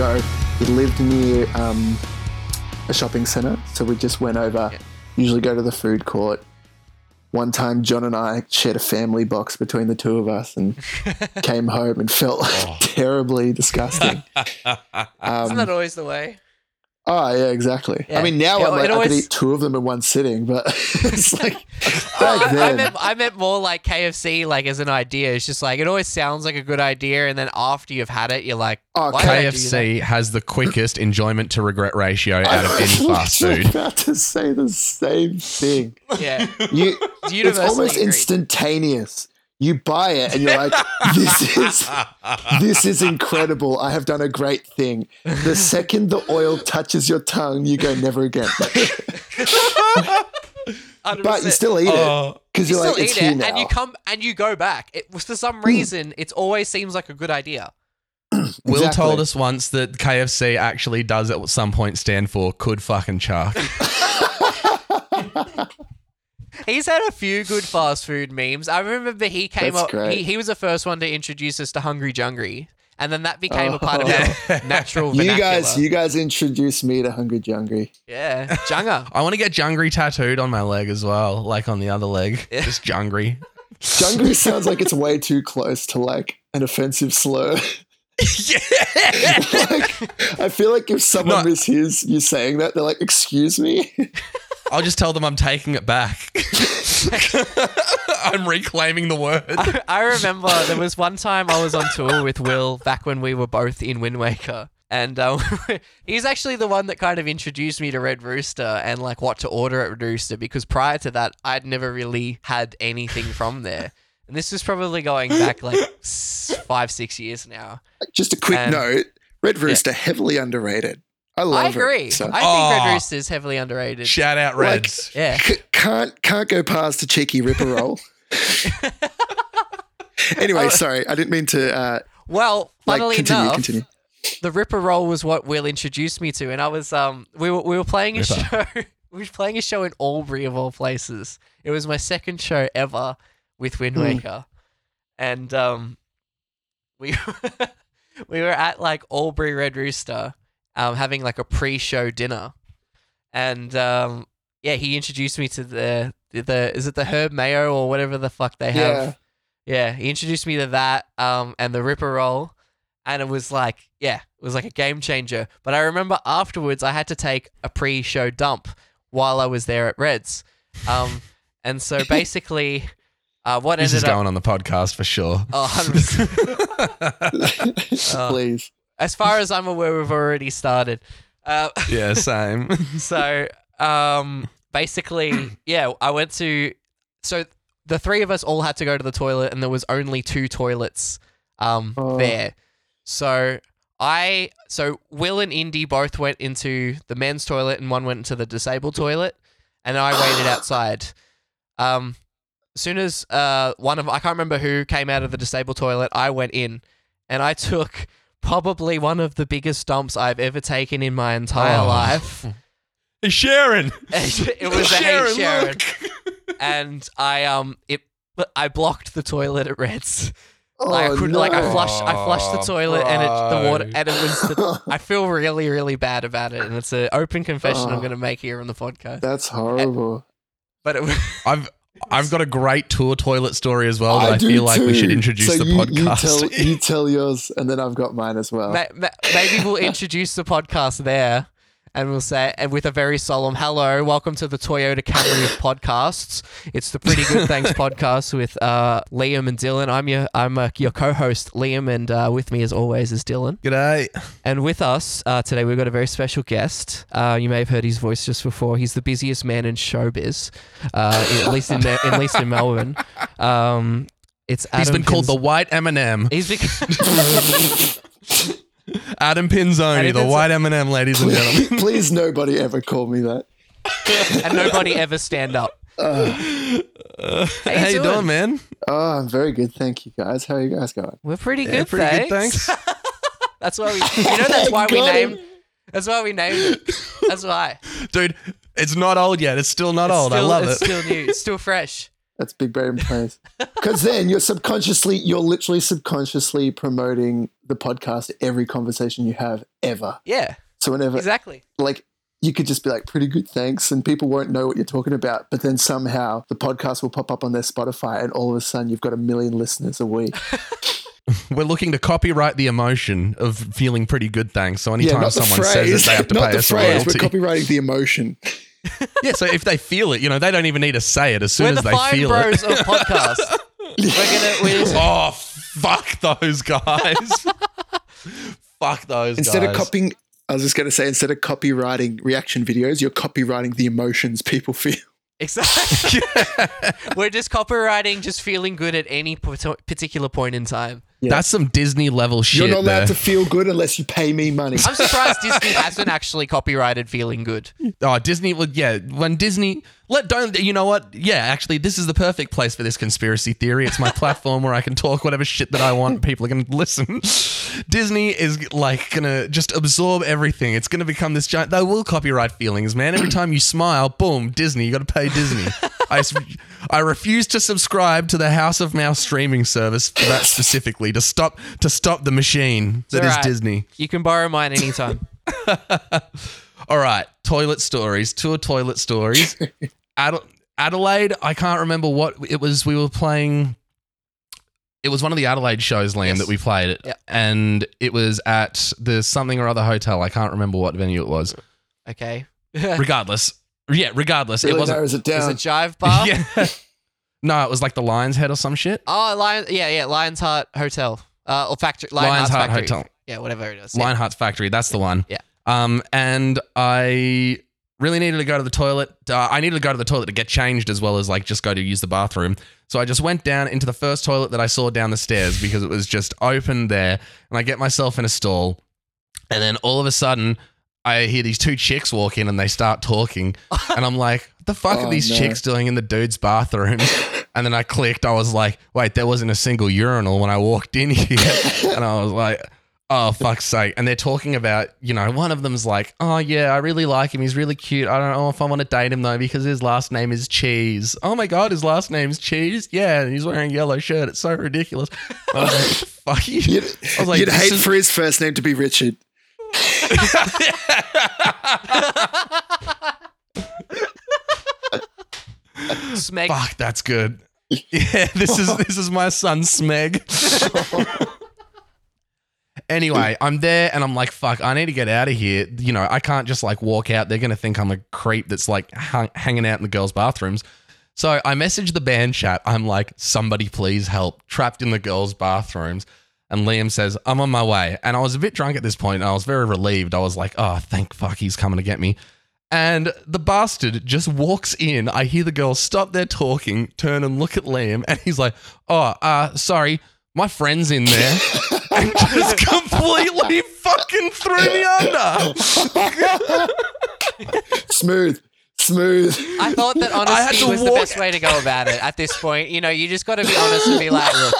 practice, and then we'd go. He lived near um, a shopping centre, so we just went over, usually go to the food court. One time, John and I shared a family box between the two of us and came home and felt terribly disgusting. Isn't Um, that always the way? Oh, yeah, exactly. Yeah. I mean, now Yeah, I'm like, it I could eat two of them in one sitting, but it's like Oh, back I, I meant I meant more like KFC, like as an idea. It's just like it always sounds like a good idea, and then after you've had it, you're like, Oh, why did I? KFC has the quickest enjoyment to regret ratio out of any I fast was food. about to say the same thing. Yeah, You, it's it's almost agreed. instantaneous. You buy it and you're like, this is this is incredible. I have done a great thing. The second the oil touches your tongue, you go never again. but you still eat it Oh, because You you're still like, it's eat here it, now. and you come and you go back. It was for some Hmm. reason, it always seems like a good idea. Will Exactly. told us once that KFC actually does at some point stand for could fucking chuck. He's had a few good fast food memes. I remember he came That's up. great. He, he was the first one to introduce us to Hungry Jungry, and then that became a part of Oh. our natural You vernacular. guys, you guys introduced me to Hungry Jungry. yeah, Junga. I want to get Jungry tattooed on my leg as well, like on the other leg. Yeah. Just Jungry. Jungry sounds like it's way too close to like an offensive slur. yeah. like, I feel like if someone No. mishears you saying that, they're like, "Excuse me." I'll just tell them I'm taking it back. I'm reclaiming the word. I, I remember there was one time I was on tour with Will back when we were both in Wind Waker. And um, he's actually the one that kind of introduced me to Red Rooster and like what to order at Red Rooster because prior to that, I'd never really had anything from there. And this is probably going back like five, six years now. Just a quick And- note: Red Rooster heavily underrated. I love it. I agree. It, so. I think Oh. Red Rooster is heavily underrated. Shout out Like- Reds. yeah. C- can't can't go past a cheeky ripper roll. anyway, sorry, I didn't mean to. Uh, Well, like, continue, enough, continue. the Ripper roll was what Will introduced me to, and I was um we were we were playing a show we were playing a show in Albury of all places. It was my second show ever with Wind Hmm. Waker, and um we we were at like Albury Red Rooster, um having like a pre-show dinner, and um yeah he introduced me to the the is it the herb mayo or whatever the fuck they have. Yeah. Yeah, he introduced me to that um, and the Ripper Roll, and it was like, yeah, it was like a game changer. But I remember afterwards, I had to take a pre-show dump while I was there at Reds, um, and so basically, uh, what This ended is up, going on the podcast for sure. oh, 100%. Uh, Please. as far as I'm aware, we've already started. Uh, yeah, same. so um basically yeah i went to so the three of us all had to go to the toilet and there was only two toilets um Oh. there so i so will and indy both went into the men's toilet and one went into the disabled toilet and i waited outside um as soon as uh one of i can't remember who came out of the disabled toilet i went in and i took probably one of the biggest dumps i've ever taken in my entire Oh. life It's Sharon. it was a hey Sharon, and I um it I blocked the toilet at Reds. like I Oh, couldn't like I no. flushed I flushed the Oh, toilet and it the water bro. and it was the, I feel really really bad about it and it's an open confession I'm Oh. gonna make here on the podcast. That's horrible. But it was I've I've got a great tour toilet story as well that I, do feel like we should introduce so the you, podcast. You tell, you tell yours, and then I've got mine as well. ma- ma- maybe we'll introduce the podcast there. And we'll say, and with a very solemn hello, welcome to the Toyota Camry of podcasts. It's the Pretty Good Thanks podcast with uh, Liam and Dylan. I'm your I'm uh, your co-host Liam, and uh, with me as always is Dylan. G'day. And with us uh, today, we've got a very special guest. Uh, you may have heard his voice just before. He's the busiest man in showbiz, uh, at least in at least in Melbourne. Um, it's Adam He's been called the White M&M. He's been- Adam Pinzoni, Adam the Pinzo- White M&M, ladies and gentlemen. please, nobody ever call me that. and nobody ever stand up. Uh, Uh, How you how you doing? doing, man? oh, I'm very good. Thank you, guys. How are you guys going? We're pretty Yeah, good, pretty thanks. good, thanks. That's why we. You know, that's why we Got named. That's why we named it. That's why. Dude, it's not old yet. It's still not It's old. I love it's it. It's still new. It's still fresh. That's big brain plays. Because then you're subconsciously, you're literally subconsciously promoting the podcast every conversation you have ever. Yeah, So whenever, exactly. like, you could just be like, pretty good, thanks. And people won't know what you're talking about. But then somehow the podcast will pop up on their Spotify and all of a sudden you've got a million listeners a week. We're looking to copyright the emotion of feeling pretty good, thanks. So anytime not the someone says it, they have to not pay the us a phrase. royalty. We're copywriting the emotion. yeah, so if they feel it, you know, they don't even need to say it as soon We're as the they fine feel bros it. of podcast. We're gonna. We're, oh, fuck those guys. fuck those Instead guys. of copying, I was just going to say, instead of copywriting reaction videos, you're copywriting the emotions people feel. exactly. We're just copywriting, just feeling good at any particular point in time. Yeah. That's some Disney level shit. You're not allowed there. to feel good unless you pay me money. I'm surprised Disney hasn't actually copyrighted feeling good. Oh, Disney would yeah. When Disney let don't you know what? Yeah, actually, this is the perfect place for this conspiracy theory. It's my platform where I can talk whatever shit that I want. People are gonna listen. Disney is like gonna just absorb everything. It's gonna become this giant. They will copyright feelings, man. Every time you smile, boom, Disney. You got to pay Disney. I I refuse to subscribe to the House of Mouse streaming service for that specifically to stop to stop the machine that is alright. Disney. You can borrow mine anytime. All right, toilet stories. Tour toilet stories. Adel- Adelaide. I can't remember what it was. We were playing. It was one of the Adelaide shows, Liam, Yes. that we played, Yep. and it was at the something or other hotel. I can't remember what venue it was. Okay. Regardless, yeah, regardless, really it wasn't. narrows it Is down. it Jive Bar? yeah. no, it was like the Lion's Head or some shit. Oh, Lion. Yeah, yeah. Lion's Heart Hotel. Uh, or factory. Lion Lion's Heart's Heart factory. Hotel. Yeah, whatever it is. Yeah. Lion Arts Factory. That's the one. Yeah. Um, and I really needed to go to the toilet. Uh, I needed to go to the toilet to get changed as well as like just go to use the bathroom. So I just went down into the first toilet that I saw down the stairs because it was just open there. And I get myself in a stall. And then all of a sudden, I hear these two chicks walk in and they start talking. and I'm like, what the fuck Oh, are these no. chicks doing in the dude's bathroom? and then I clicked. I was like, wait, there wasn't a single urinal when I walked in here. and I was like, oh, fuck's sake. And they're talking about, you know, one of them's like, oh, yeah, I really like him. He's really cute. I don't know if I want to date him though because his last name is Cheese. Oh my God, his last name's Cheese? Yeah, and he's wearing a yellow shirt. It's so ridiculous. I was like, fuck you. You'd, I was like, you'd hate is- for his first name to be Richard. Smeg. Fuck, that's good. Yeah, this is this is my son Smeg. anyway, I'm there and I'm like, fuck, I need to get out of here. You know, I can't just like walk out. They're gonna think I'm a creep that's like hung, hanging out in the girls' bathrooms. So I message the band chat. I'm like, somebody please help. Trapped in the girls' bathrooms. And Liam says, I'm on my way. And I was a bit drunk at this point, and I was very relieved. I was like, oh, thank fuck, he's coming to get me. And the bastard just walks in. I hear the girls stop their talking, turn and look at Liam, and he's like, "Oh, uh, sorry, my friend's in there," and just completely fucking threw me under. Smooth. Smooth. I thought that I had honesty to was the best way to go about it at this point. You know, you just got to be honest and be like, look,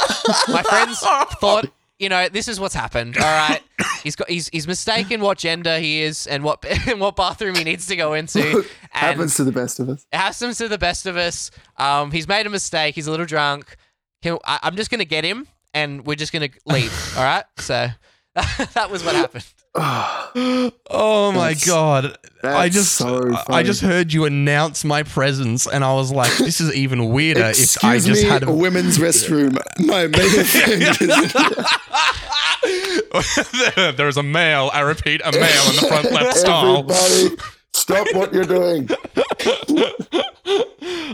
my friends thought, you know, this is what's happened. All right, he's got he's he's mistaken what gender he is and what and what bathroom he needs to go into. Happens to the best of us. it happens to the best of us. Um, he's made a mistake. He's a little drunk. Can, I, I'm just gonna get him, and we're just gonna leave. all right. So that was what happened. Oh my That's- god! I just, so I just heard you announce my presence, and I was like, "This is even weirder." if I Excuse just me, had a women's restroom. My male friend is there is a male. I repeat, a male in the front left stall. Everybody, stop what you're doing.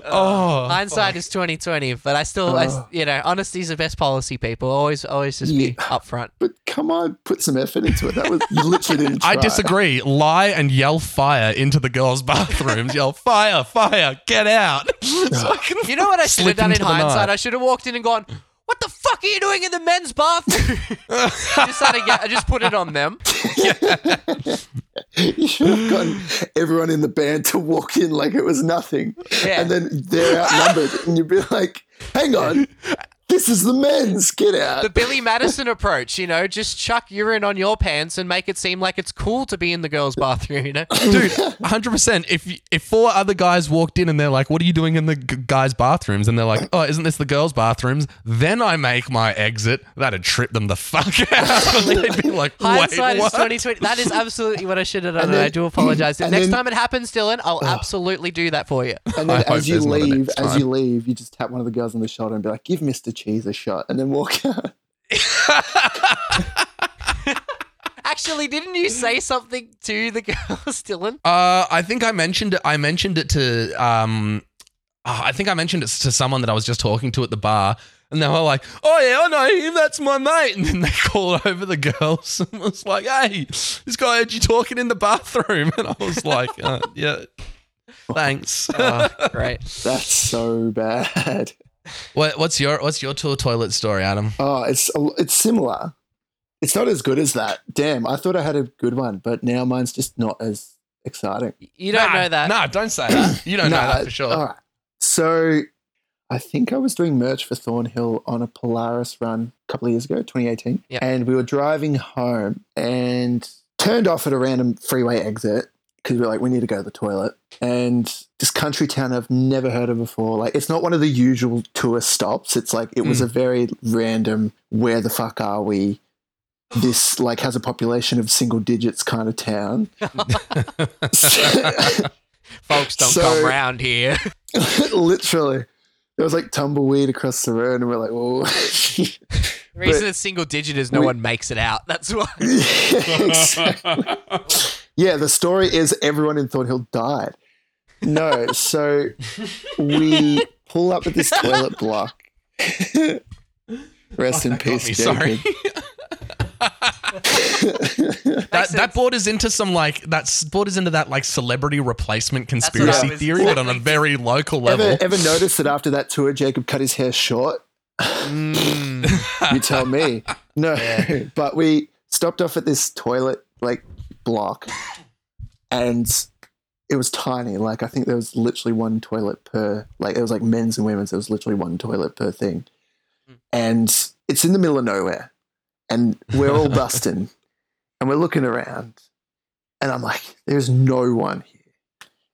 Oh, Hindsight is 2020, but I still, I, Oh. you know, honesty is the best policy. People always, always just be upfront. But come on, put some effort into it. That was you literally didn't try. I disagree. Lie and yell fire into the girls' bathrooms. yell fire, fire, get out. so I can You know what I should have done in hindsight? night. I should have walked in and gone, "What the fuck are you doing in the men's bathroom?" I just had get, I just put it on them. You should have gotten everyone in the band to walk in like it was nothing, Yeah. and then they're outnumbered, and you'd be like, "Hang on, this is the men's. Get out. The Billy Madison approach, you know, just chuck urine on your pants and make it seem like it's cool to be in the girls' bathroom, you know? dude 100% if if four other guys walked in and they're like what are you doing in the g- guys bathrooms and they're like oh isn't this the girls bathrooms then i make my exit that'd trip them the fuck out they'd be like wait Hindsight is what? twenty twenty. That is absolutely what I should have done. And And, then- I do apologize. and Next then- time it happens, Dylan, I'll absolutely do that for you. And then hope as you there's not a leave, as you leave, you just tap one of the girls on the shoulder and be like, "Give Mister Cheese a shot," and then walk out. Actually, didn't you say something to the girls, Dylan? Uh, I think I mentioned it. I mentioned it to um, uh, I think I mentioned it to someone that I was just talking to at the bar, and they were like, "Oh yeah, I know him. That's my mate." And then they called over the girls and was like, "Hey, this guy heard you talking in the bathroom," and I was like, uh, "Yeah, thanks." Oh, great. That's so bad. What, what's your What's your tour toilet story, Adam? Oh, it's it's similar. It's not as good as that. Damn, I thought I had a good one, but now mine's just not as exciting. You don't Nah, know that. Nah, don't say that. You don't know that for sure. All right. So I think I was doing merch for Thornhill on a Polaris run a couple of years ago, 2018. Yeah. And we were driving home and turned off at a random freeway exit because we were like, we need to go to the toilet. And this country town I've never heard of before. Like, it's not one of the usual tourist stops. It's like, it was Mm. a very random, where the fuck are we? This like has a population of single digits kind of town. Folks don't So- come round here. Literally. There was like tumbleweed across the road, and we're like, whoa. The reason it's single digit is no we- one makes it out. That's why. Exactly. yeah, the story is everyone in Thornhill died. No, so we pull up at this toilet block. Rest in peace, me, Jacob. sorry. that that borders into some like that borders into that like celebrity replacement conspiracy theory, but on a very local level. Ever, ever notice that after that tour, Jacob cut his hair short? Mm. You tell me. No, Yeah. but we stopped off at this toilet like block, and it was tiny. Like I think there was literally one toilet per. Like it was like men's and women's. There was literally one toilet per thing, Mm. and it's in the middle of nowhere, and we're all busting, and we're looking around, and I'm like, there's no one here,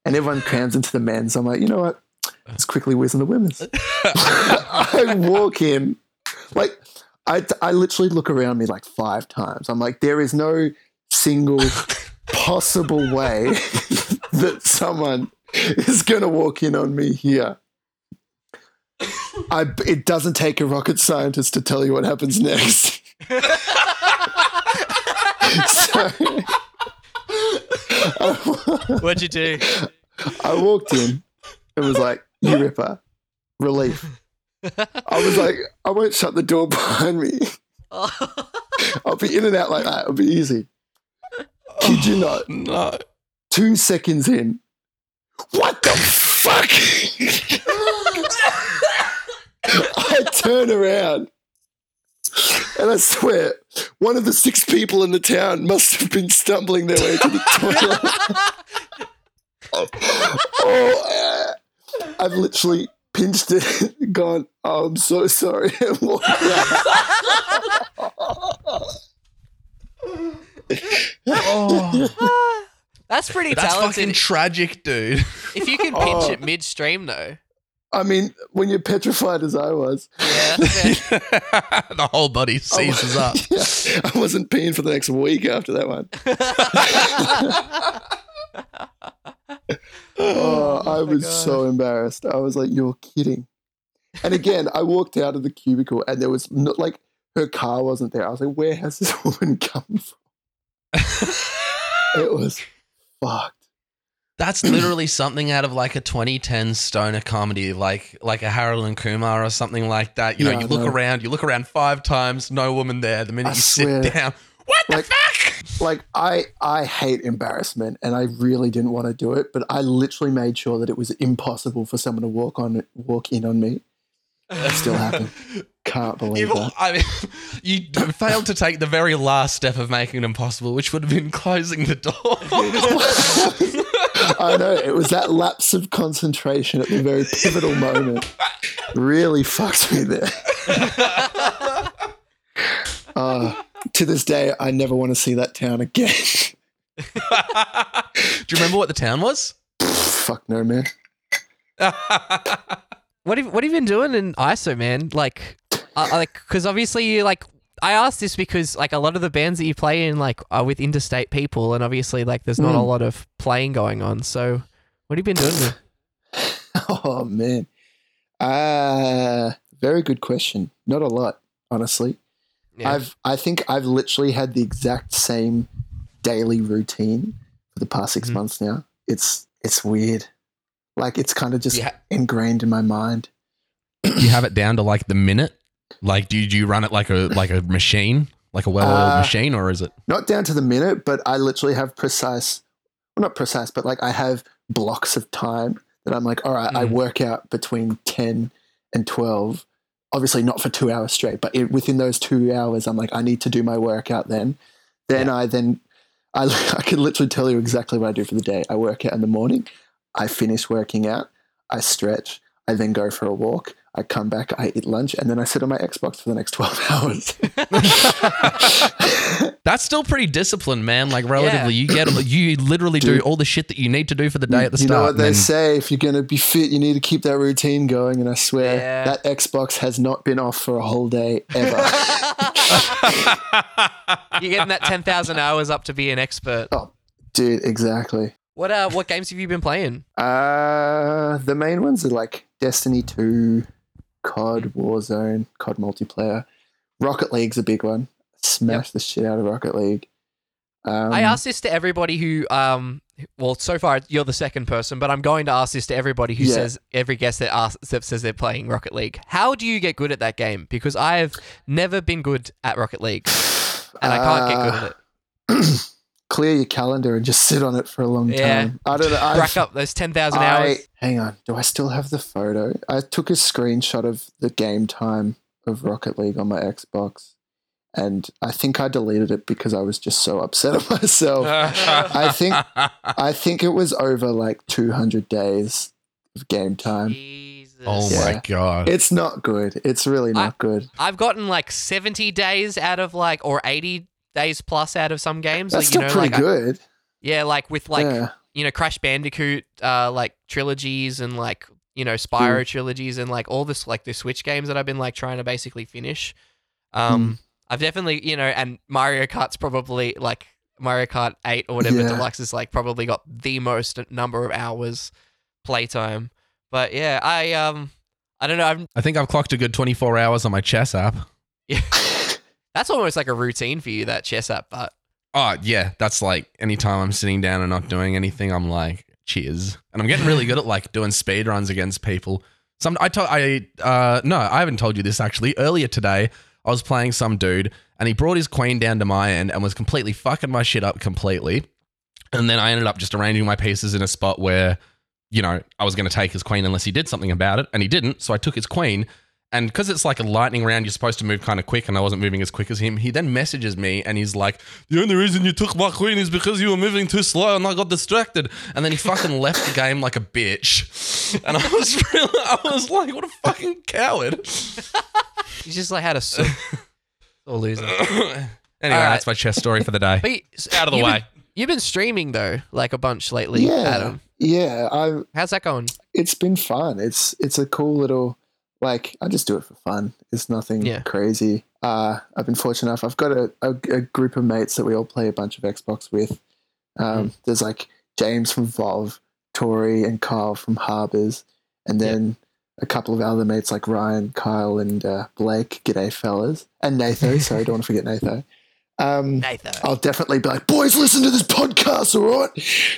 and everyone crowds into the men's. I'm like, you know what? Let's quickly whiz in the women's. I walk in, like I, I literally look around me like five times. I'm like, there is no single possible way that someone is going to walk in on me here. I, it doesn't take a rocket scientist to tell you what happens next. so, I, What'd you do? I walked in and was like, you ripper, relief. I was like, I won't shut the door behind me. I'll be in and out like that. It'll be easy. Kid you not. no. Two seconds in. What the fuck? I turn around. And I swear, one of the six people in the town must have been stumbling their way to the toilet. oh, uh, I've literally pinched it, gone, oh, I'm so sorry, and walked out. That's pretty talented. That's talented. fucking tragic, dude. if you can pinch Oh. it midstream, though. I mean, when you're petrified as I was, Yeah. fair. the whole body seizes up. Yeah, I wasn't peeing for the next week after that one. Oh, I oh was God. so embarrassed. I was like, "You're kidding!" And again, I walked out of the cubicle, and there was not like her car wasn't there. I was like, "Where has this woman come from?" It was fucked. That's literally something out of like a 2010 stoner comedy, like like a Harold and Kumar or something like that. You know, Yeah, you look around, you look around five times, no woman there. The minute I you swear. sit down, what Like- the fuck? Like I, I hate embarrassment, and I really didn't want to do it, but I literally made sure that it was impossible for someone to walk on, walk in on me. It still happened. Can't believe You, that. I mean, you failed to take the very last step of making it impossible, which would have been closing the door. I know it was that lapse of concentration at the very pivotal moment. Really fucked me there. Uh, to this day, I never want to see that town again. Do you remember what the town was? Fuck no, man. What have What have you been doing in ISO, man? Like, uh, like because obviously you like. I asked this because like a lot of the bands that you play in like are with interstate people, and obviously like there's not a Mm. lot of playing going on. So, what have you been doing? man? Oh man. Uh very good question. Not a lot, honestly. Yeah. I've I think I've literally had the exact same daily routine for the past 6 Mhm. months now. It's it's weird. Like it's kind of just Yeah. ingrained in my mind. you have it down to like the minute? Like, do you, do you run it like a like a machine, like a well-oiled Uh, machine, or is it? Not down to the minute, but I literally have precise well not precise, but like I have blocks of time that I'm like, all right, I Mm. work out between 10 and 12 obviously not for two hours straight, but it, within those two hours, I'm like, I need to do my workout then. Then I then I I can literally tell you exactly what I do for the day. I work out in the morning. I finish working out. I stretch. I then go for a walk. I come back. I eat lunch, and then I sit on my Xbox for the next twelve hours. That's still pretty disciplined, man. Like relatively, you get you literally do all the shit that you need to do for the day at the you start. know what they then- say: if you're going to be fit, you need to keep that routine going. And I swear Yeah. that Xbox has not been off for a whole day ever. You're getting that ten thousand hours up to be an expert. Oh. Dude, exactly. What uh, what games have you been playing? Uh, the main ones are like Destiny 2, COD, Warzone, COD multiplayer. Rocket League's a big one. Smash the shit out of Rocket League. Um, I ask this to everybody who, um, well, so far you're the second person, but I'm going to ask this to everybody who Yeah. says every guest that asks that says they're playing Rocket League. How do you get good at that game? Because I have never been good at Rocket League, and I can't get good at it. Clear your calendar and just sit on it for a long Yeah. time. I don't know. I've- Rack up those ten thousand I, hours. hang on. Do I still have the photo? I took a screenshot of the game time of Rocket League on my Xbox, and I think I deleted it because I was just so upset at myself. I think- I think it was over like 200 days of game time. Jesus. Oh Yeah. my god. It's not good. It's really not good. I've gotten like seventy days out of like, or eighty days plus out of some games. That's like, still you know, pretty like, I- good. yeah, like with like yeah. you know Crash Bandicoot uh like trilogies and like you know Spyro trilogies and like all this like the Switch games that I've been like trying to basically finish. Um I've definitely, you know, and Mario Kart's probably like Mario Kart 8 or whatever Yeah. deluxe is like probably got the most number of hours playtime. But yeah, I um I don't know, I'm I think I've clocked a good 24 hours on my chess app. that's almost like a routine for you that chess app, but Oh yeah, that's like anytime I'm sitting down and not doing anything, I'm like, cheers. And I'm getting really good at like doing speed runs against people. Some I told I uh no, I haven't told you this actually. Earlier today, I was playing some dude and he brought his queen down to my end and was completely fucking my shit up completely. And then I ended up just arranging my pieces in a spot where, you know, I was going to take his queen unless he did something about it, and he didn't. So I took his queen. And because it's like a lightning round, you're supposed to move kind of quick, and I wasn't moving as quick as him. He then messages me and he's like, The only reason you took my queen is because you were moving too slow and I got distracted. And then he fucking left the game like a bitch. And I was really, I was like, What a fucking coward. you just like had a suck or loser. anyway, right. that's my chess story for the day. But you- Out of the you've way. Been, you've been streaming though, like a bunch lately, yeah. Adam. Yeah. I How's that going? it's been fun. It's it's a cool little like I just do it for fun. It's nothing Yeah. crazy. Uh, I've been fortunate enough. I've got a, a, a group of mates that we all play a bunch of Xbox with. Um, Hmm. There's like James from Volve, Tori, and Carl from Harbors, and Yeah. then a couple of other mates like Ryan, Kyle, and uh, Blake. G'day, fellas, and Natho. Sorry, don't want to forget Natho. Um, Nathan. I'll definitely be like, boys, listen to this podcast, all right?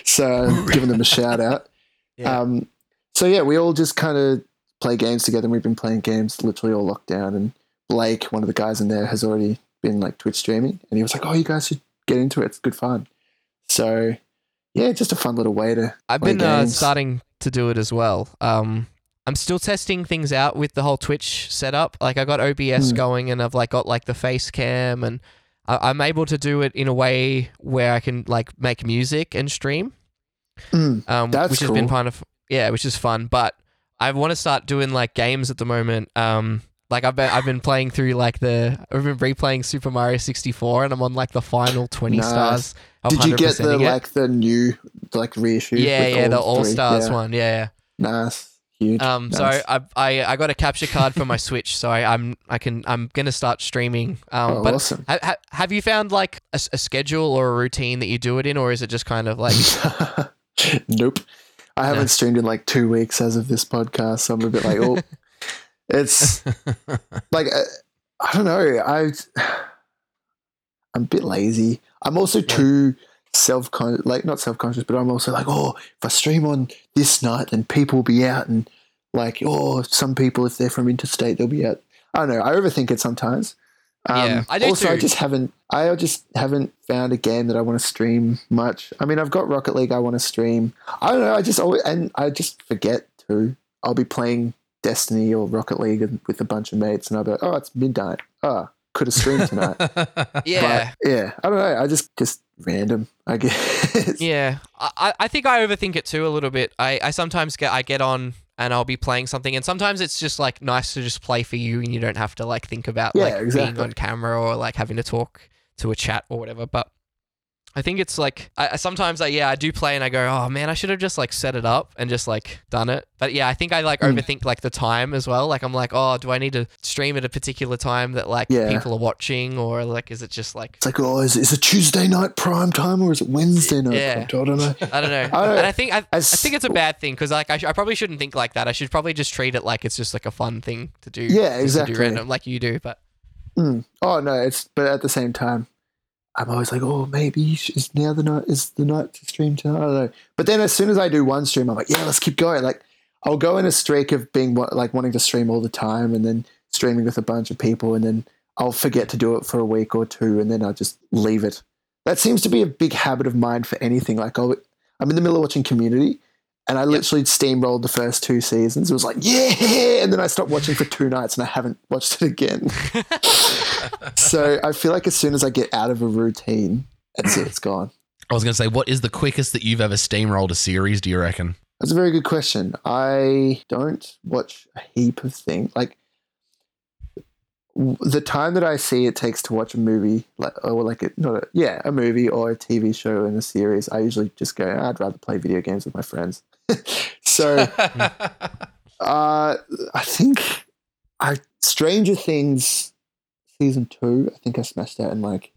So giving them a shout out. Yeah. Um, so yeah, we all just kind of play games together. and We've been playing games literally all locked down. And Blake, one of the guys in there, has already been like Twitch streaming, and he was like, "Oh, you guys should get into it. It's good fun." So yeah, just a fun little way to. I've been uh, starting to do it as well. Um, I'm still testing things out with the whole Twitch setup. Like I got OBS Hmm. going, and I've like got like the face cam, and I- I'm able to do it in a way where I can like make music and stream. Mm, um, which has been cool. kind of yeah, which is fun. But I want to start doing like games at the moment. Um, Like I've been I've been playing through like the I've been replaying Super Mario 64 and I'm on like the final 20 Nice. stars. Did you get the it. like the new like reissue? Yeah, yeah, the all All three? Stars Yeah. one. Yeah, yeah. Nice, huge. Um, so. I, I I got a capture card for my Switch, so I, I'm I can I'm gonna start streaming. Um, oh, but awesome. ha, ha, have you found like a schedule or a routine that you do it in, or is it just kind of like nope. I haven't No. streamed in like two weeks as of this podcast, so I'm a bit like, oh, it's like uh, I don't know. I I'm a bit lazy. I'm also too self con like not self conscious, but I'm also like, oh, if I stream on this night, then people will be out, and like, oh, some people if they're from interstate, they'll be out. I don't know. I overthink it sometimes. Um, Yeah, I do also, I just haven't. I just haven't found a game that I want to stream much. I mean, I've got Rocket League. I want to stream. I don't know. I just always and I just forget to. I'll be playing Destiny or Rocket League with a bunch of mates, and I'll be like, oh, it's midnight. Oh, could have streamed tonight. yeah. But yeah, I don't know. I just just random. I guess. Yeah, I, I- I think I overthink it too a little bit. I, I sometimes get I get on and I'll be playing something, and sometimes it's just like nice to just play for you, and you don't have to like think about Yeah, like being on camera or like having to talk to a chat or whatever. But I think it's like I, sometimes I yeah I do play and I go oh man I should have just like set it up and just like done it. But yeah I think I like Mm. overthink like the time as well. Like I'm like oh do I need to stream at a particular time that like Yeah. people are watching or like is it just like It's like, oh, is, is it Tuesday night prime time or is it Wednesday night? Yeah. prime time? I don't know. I don't know. I don't- and I think I, I I think it's a bad thing because like I, sh- I probably shouldn't think like that. I should probably just treat it like it's just like a fun thing to do. Yeah, exactly. Do random like you do, but Mm. Oh no, it's but at the same time, I'm always like, oh, maybe is now the night is the night to stream tonight. I don't know. But then as soon as I do one stream, I'm like, yeah, let's keep going. Like I'll go in a streak of being like wanting to stream all the time, and then streaming with a bunch of people, and then I'll forget to do it for a week or two, and then I'll just leave it. That seems to be a big habit of mine for anything. Like I'll, I'm in the middle of watching Community. And I literally steamrolled the first two seasons. It was like, yeah. And then I stopped watching for two nights and I haven't watched it again so I feel like as soon as I get out of a routine, that's it, it's gone. I was going to say, what is the quickest that you've ever steamrolled a series? Do you reckon? That's a very good question. I don't watch a heap of things. Like the time that I see it takes to watch a movie, like or like a, not a yeah a movie or a TV show and a series, I usually just go. I'd rather play video games with my friends. so uh, I think I Stranger Things season two. I think I smashed out in like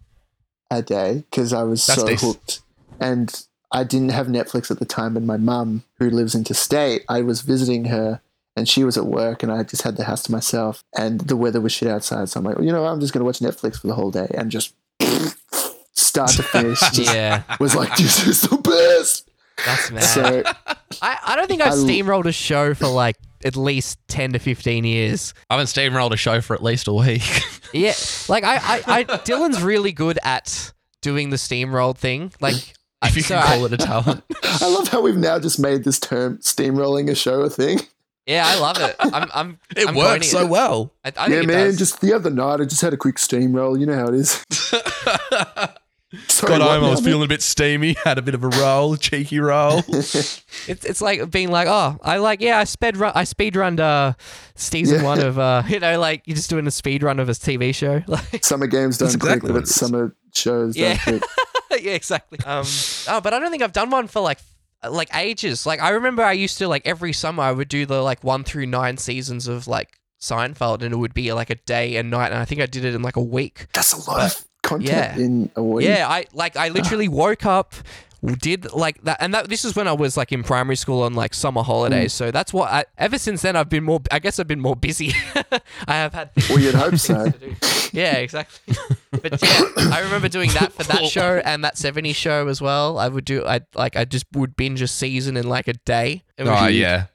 a day because I was That's so decent. hooked, and I didn't have Netflix at the time. And my mum, who lives interstate, I was visiting her. And she was at work, and I just had the house to myself. And the weather was shit outside, so I'm like, well, you know. I'm just going to watch Netflix for the whole day, and just start to finish, just yeah, was like, this is the best. that's mad. So I, I don't think I've I l- steamrolled a show for like at least ten to fifteen years. I haven't steamrolled a show for at least a week. Yeah, like I, I, I Dylan's really good at doing the steamrolled thing. Like if you so can I- call it a talent. I love how we've now just made this term steamrolling a show a thing. yeah, I love it. I'm, I'm It I'm works coining so well. I, I yeah, think it man. Just the other night, I just had a quick steamroll. You know how it is. Sorry, Got home, I was feeling a bit steamy, had a bit of a roll, cheeky roll. It's it's like being like, oh, I like, yeah, I sped run, I speed run uh, season Yeah. one of, uh, you know, like you're just doing a speed run of a TV show, like, Summer games don't exactly click, but summer shows Yeah. don't click. yeah, exactly. Um, oh, but I don't think I've done one for like, like ages. Like I remember I used to like every summer I would do the like one through nine seasons of like Seinfeld, and it would be like a day and night, and I think I did it in like a week. That's a lot of content yeah. in a week. Yeah, I like I ah. literally woke up, did like that, and that this is when I was like in primary school on like summer holidays. Mm. So that's what. I, ever since then, I've been more. I guess I've been more busy. I have had. Well, you'd hope so. Yeah, exactly. But yeah, I remember doing that for that show and that 70 show as well. I would do. I like. I just would binge a season in like a day. It was- oh, yeah.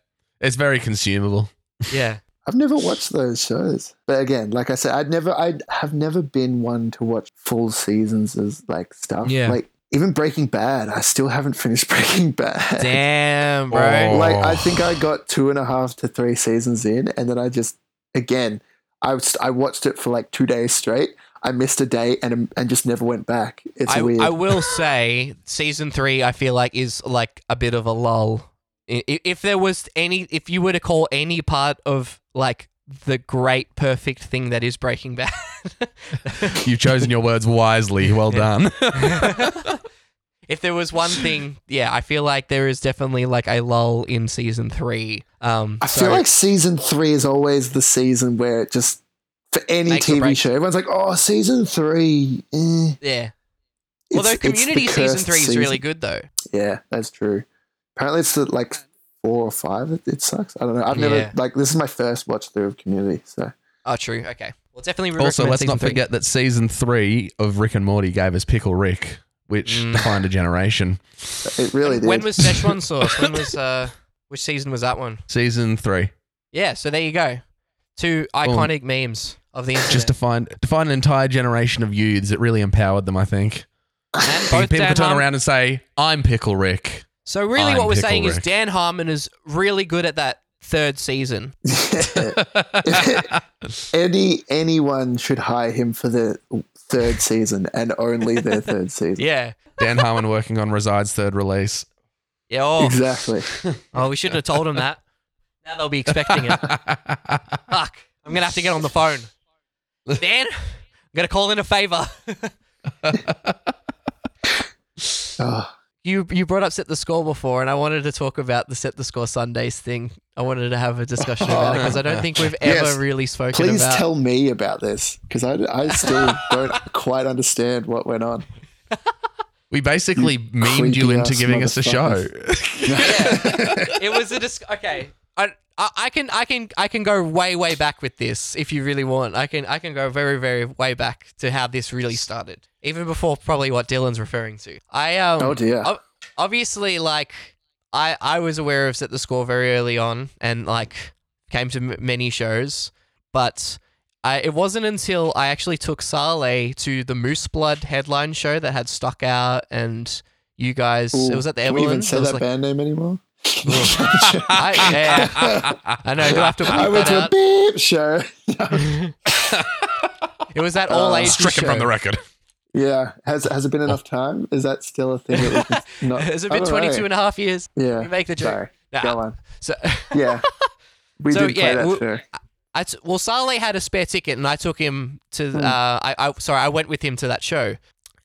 It's very consumable. yeah. I've never watched those shows, but again, like I said, I'd never, I have never been one to watch full seasons as like stuff. Yeah. Like even Breaking Bad, I still haven't finished Breaking Bad. Damn, bro. Oh. Like I think I got two and a half to three seasons in, and then I just again, I was, I watched it for like two days straight. I missed a day and and just never went back. It's I, weird. I will say season three. I feel like is like a bit of a lull. I- i- If there was any, if you were to call any part of like the great, perfect thing that is Breaking Bad. You've chosen your words wisely. Well done. if there was one thing, yeah, I feel like there is definitely like a lull in season three. Um, I so- feel like season three is always the season where it just for any TV show, everyone's like, "Oh, season three. Eh. yeah. It's- Although Community season cursed three is season. really good though. Yeah, that's true. Apparently, it's the, like four or five. It, it sucks. I don't know. I've never Yeah. like this is my first watch through of Community. So Oh, true. Okay. Well, definitely. also, recommend let's season not three. forget that season three of Rick and Morty gave us Pickle Rick, which Mm. defined a generation. it really did. When was Szechuan sauce? When was uh, which season was that one? Season three. Yeah. So there you go. Two iconic memes of the internet. Just defined defined an entire generation of youths. It really empowered them, I think. and both People Dan could turn Harmon- around and say, I'm Pickle Rick. So really, I'm what we're Pickle saying is Dan Harmon is really good at that third season. any anyone should hire him for the third season and only their third season. Yeah. Dan Harmon working on Reside's third release. Yeah. Oh, Exactly. oh, we shouldn't have told him that. Now they'll be expecting it. Fuck. I'm gonna have to get on the phone. Dan, I'm gonna call in a favor. Oh, You you brought up set the score before, and I wanted to talk about the set the score Sundays thing. I wanted to have a discussion about it because I don't think we've ever Yes. really spoken about. please about. tell me about this because I, I still don't quite understand what went on. we basically memed you into giving us a show. it was a dis- okay. I, I I can I can I can go way way back with this if you really want. I can I can go very very way back to how this really started, even before probably what Dylan's referring to. I um Oh dear. obviously like I I was aware of set the score very early on and like came to m- many shows, but. I, it wasn't until I actually took Saleh to the Moose Blood headline show that had Stuck Out and you guys. it was at the Can we even say that like- band name anymore? I, yeah, I know. Do I have to I bleep went that to a beep show. It was that all Uh, age Stricken from the record. yeah. Has has it been enough time? Is that still a thing? That we can not, Has it been don't know. 22 and a half years? Yeah. You make the joke. Sorry. Nah, Go on. So, Yeah. We So, did play yeah, that w- show. I t- well, Saleh had a spare ticket, and I took him to. Hmm. Uh, I, I sorry, I went with him to that show,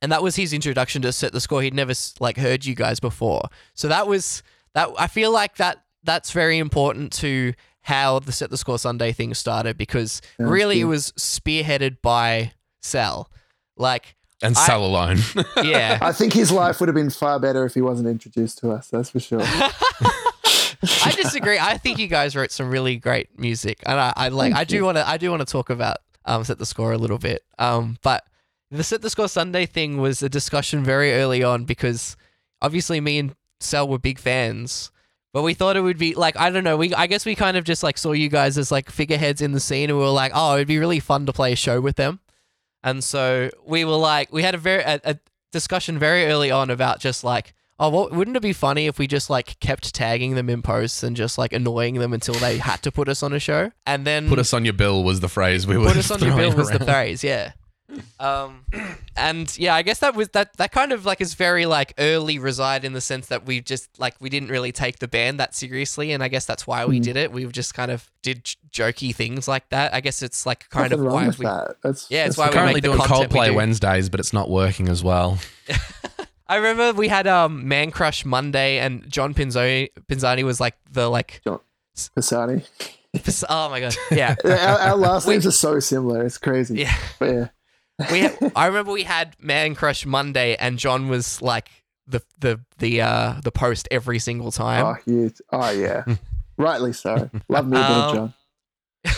and that was his introduction to set the score. He'd never like heard you guys before, so that was that. I feel like that that's very important to how the set the score Sunday thing started because Sounds really it was spearheaded by Sal. Like, And I- Sal alone. yeah, I think his life would have been far better if he wasn't introduced to us. That's for sure. I disagree. I think you guys wrote some really great music, and I, I like. Thank I do want to. I do want to talk about um set the score a little bit. Um, but the set the score Sunday thing was a discussion very early on because obviously me and Sal were big fans, but we thought it would be like I don't know. We I guess we kind of just like saw you guys as like figureheads in the scene, and we were like, oh, it'd be really fun to play a show with them. And so we were like, we had a very a, a discussion very early on about just like, oh, what, wouldn't it be funny if we just like kept tagging them in posts and just like annoying them until they had to put us on a show, and then Put us on your bill was the phrase we were put us on your bill throwing was the phrase, yeah. Um, and yeah, I guess that was that. That kind of like is very like early reside in the sense that we just like we didn't really take the band that seriously, and I guess that's why we Hmm. did it. We just kind of did j- jokey things like that. I guess it's like kind Nothing of wrong why with we. that. That's, Yeah, it's why We're currently doing content we Coldplay do. Wednesdays, but it's not working as well. I remember we had um Man Crush Monday, and John Pinzoni Pinzani was like the like. Pisani. Oh my god! Yeah, Our, our last names are so similar. It's crazy. yeah. But yeah. We I remember we had Man Crush Monday and John was like the the the uh the post every single time. Oh, you, oh yeah. Rightly so. Love me a bit Um, of John.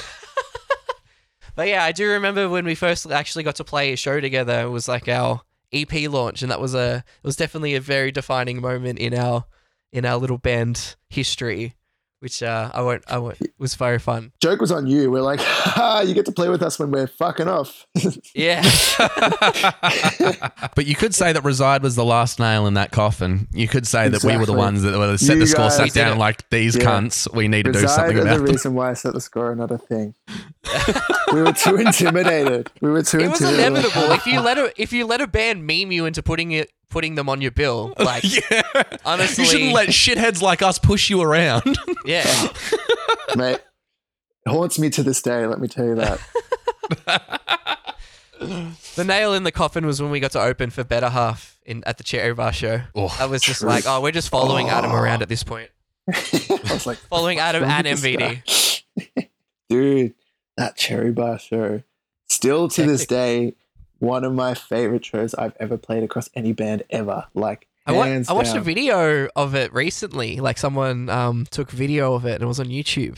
But yeah, I do remember when we first actually got to play a show together. It was like our EP launch, and that was a it was definitely a very defining moment in our in our little band history, which uh I won't I won't was very fun. Joke was on you. We're like, ha, you get to play with us when we're fucking off. Yeah, but you could say that Reside was the last nail in that coffin. You could say that we were the ones that were set You the score, guys- sat down it. like these Yeah. cunts. We need to do something are about the them. reason why I set the score Another thing. we were too intimidated. We were too it was inevitable. if you let a if you let a band meme you into putting it putting them on your bill, like yeah. honestly, you shouldn't let shitheads like us push you around. yeah. Mate, It haunts me to this day. Let me tell you that. The nail in the coffin was when we got to open for Better Half in at the Cherry Bar show. Oh, I was just True. like, oh, we're just following oh. Adam Oh. around at this point. I was like, Following Adam wrong and MVD. Dude, that Cherry Bar show. Still to this day, one of my favorite shows I've ever played across any band ever. Like, I, wa- I watched a video of it recently. Like someone um, took video of it and it was on YouTube.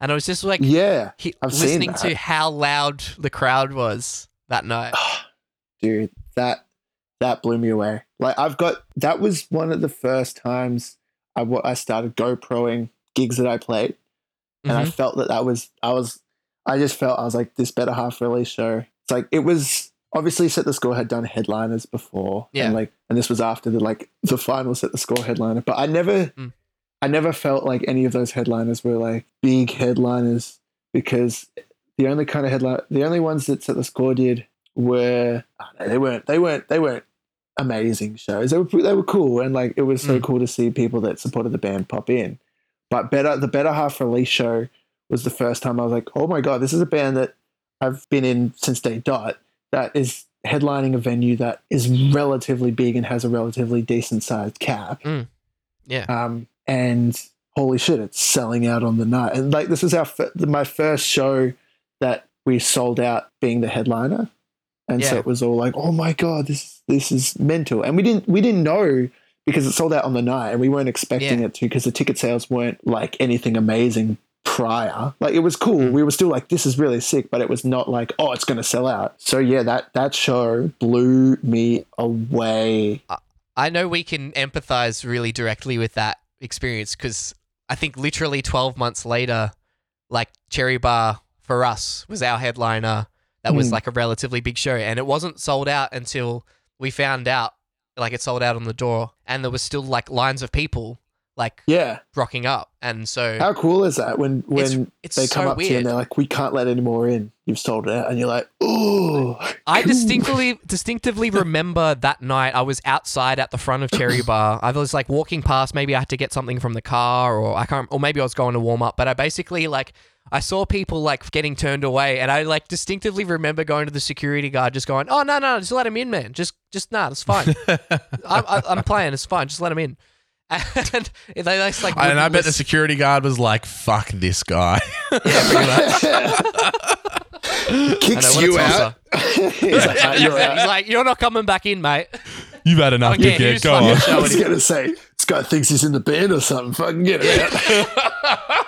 And I was just like Yeah, he- listening to how loud the crowd was that night. dude, that that blew me away. Like, I've got that was one of the first times I I started GoProing gigs that I played. and I Mhm. felt that that was I was I just felt I was like this better half release show. It's like it was obviously set the score had done headliners before, Yeah. and like and this was after the like the final set the score headliner, but I never Mm. I never felt like any of those headliners were like big headliners because the only kind of headline the only ones that set the score did were they weren't they weren't they weren't amazing shows. They were they were cool and like it was so Mm. cool to see people that supported the band pop in. But better the better half release show was the first time I was like, oh my god, this is a band that I've been in since day dot that is headlining a venue that is relatively big and has a relatively decent sized cap. Yeah. Um, and holy shit, it's selling out on the night. And like this is our my first show that we sold out being the headliner. And so it was all like, oh my god, this this is mental. And we didn't we didn't know because it sold out on the night, and we weren't expecting Yeah. it to because the ticket sales weren't like anything amazing prior. Like it was cool. Mm. We were still like, this is really sick, but it was not like, oh, it's going to sell out. So yeah, that that show blew me away. I know we can empathize really directly with that experience because I think literally 12 months later, like Cherry Bar for us was our headliner. That was Hmm. like a relatively big show, and it wasn't sold out until we found out like it sold out on the door, and there was still like lines of people like Yeah, rocking up, and so how cool is that when when it's they so come up to you and they're like, we can't let any more in. You've sold it out, and you're like, oh. I distinctly distinctively remember that night I was outside at the front of Cherry Bar. I was like walking past, maybe I had to get something from the car or I can't or maybe I was going to warm up, but I basically like I saw people like getting turned away and I like distinctively remember going to the security guard just going, "Oh, no, no, just let him in, man. Just just nah, it's fine. I'm, I'm playing, it's fine. Just let him in." And they just like and I wouldn't bet the security guard was like, "Fuck this guy." Kicks I know, what a you tosser. out. He's like, "Ah, you're out. He's like, "You're not coming back in, mate." You've had enough. Okay, dickhead. here's Go on. show I was gonna say, this guy thinks he's in the band or something. Fucking get it out.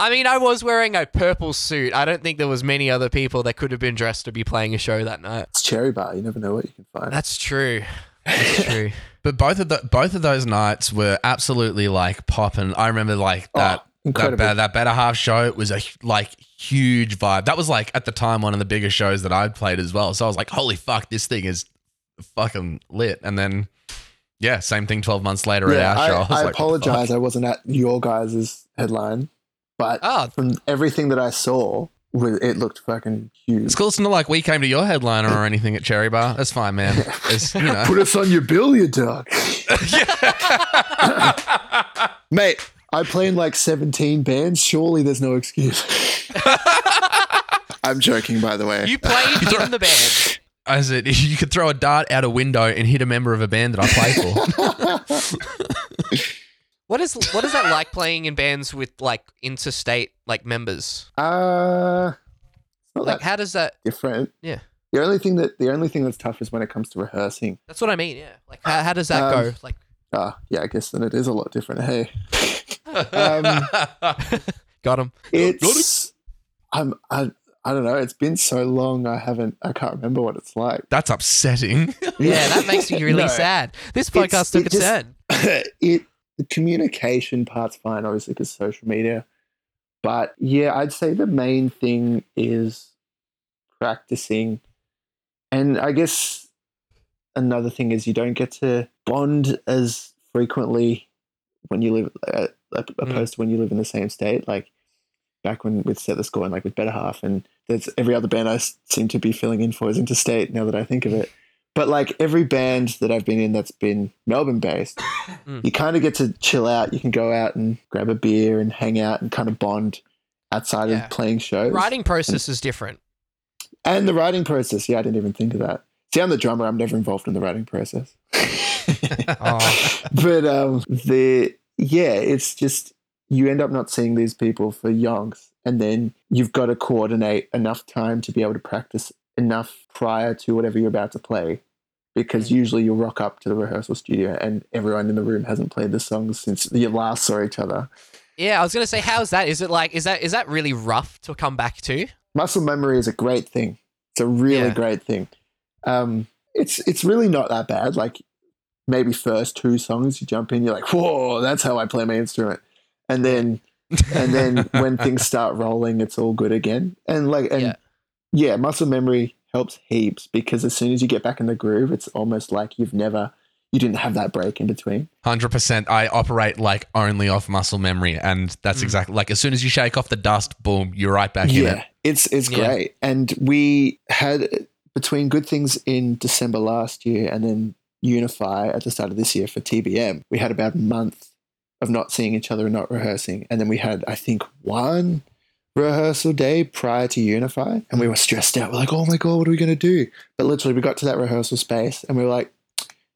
I mean, I was wearing a purple suit. I don't think there was many other people that could have been dressed to be playing a show that night. It's cherry bar. You never know what you can find. That's true. That's true. But both of the both of those nights were absolutely like popping. I remember like that oh, that, incredible. that better half show it was a like huge vibe. That was like at the time one of the biggest shows that I'd played as well. So I was like, holy fuck, this thing is fucking lit. And then yeah, same thing. Twelve months later yeah, at our I, show, I, I like, apologize. I wasn't at your guys' headline, but Oh, from everything that I saw, it looked fucking huge. It's cool. It's not like we came to your headliner or anything at Cherry Bar. That's fine, man. It's you know. Put us on your bill, you dog. Mate, I play in like 17 bands. Surely there's no excuse. I'm joking, by the way. you played in the band. I said you could throw a dart out a window and hit a member of a band that I play for. What is what is that like playing in bands with like interstate like members? uh, not Like, that how does that? different. Yeah. The only thing that the only thing that's tough is when it comes to rehearsing. That's what I mean. Yeah. Like, how, how does that Um, go? Like, Ah, yeah, I guess then it is a lot different. Hey, um, got him. it's I'm I I don't know. It's been so long. I haven't. I can't remember what it's like. That's upsetting. Yeah, that makes me really No. sad. This It's- podcast took a turn. it the communication part's fine, obviously, because social media. But yeah, I'd say the main thing is practicing, and I guess another thing is you don't get to bond as frequently when you live uh, opposed to when you live in the same state. Like back when with Set the Score and like with Better Half, and there's every other band I seem to be filling in for is interstate. Now that I think of it. But like every band that I've been in that's been Melbourne based, Mm. you kind of get to chill out. You can go out and grab a beer and hang out and kind of bond. outside Yeah. of playing shows. Writing process is different. And the writing process. Yeah, I didn't even think of that. See, I'm the drummer. I'm never involved in the writing process. Oh. but um, the yeah, it's just you end up not seeing these people for yonks, and then you've got to coordinate enough time to be able to practice enough prior to whatever you're about to play. Because Mm. usually you'll rock up to the rehearsal studio and everyone in the room hasn't played the songs since you last saw each other. Yeah, I was gonna say, how's that? Is it like, is that is that really rough to come back to? muscle memory is a great thing. It's a really Yeah. great thing. Um, it's it's really not that bad. Like maybe first two songs you jump in, you're like, whoa, that's how I play my instrument, and then and then when things start rolling, it's all good again. And like and Yeah. yeah. muscle memory helps heaps because as soon as you get back in the groove, it's almost like you've never you didn't have that break in between. Hundred percent. I operate like only off muscle memory, and that's Mm. exactly like as soon as you shake off the dust, boom, you're right back in yeah, it. it's it's Yeah. great. And we had between good things in December last year and then Unify at the start of this year for TBM, we had about a month of not seeing each other and not rehearsing. And then we had, I think, one rehearsal day prior to Unify, and we were stressed out. We're like, oh my god, what are we gonna do? But literally, we got to that rehearsal space, and we were like,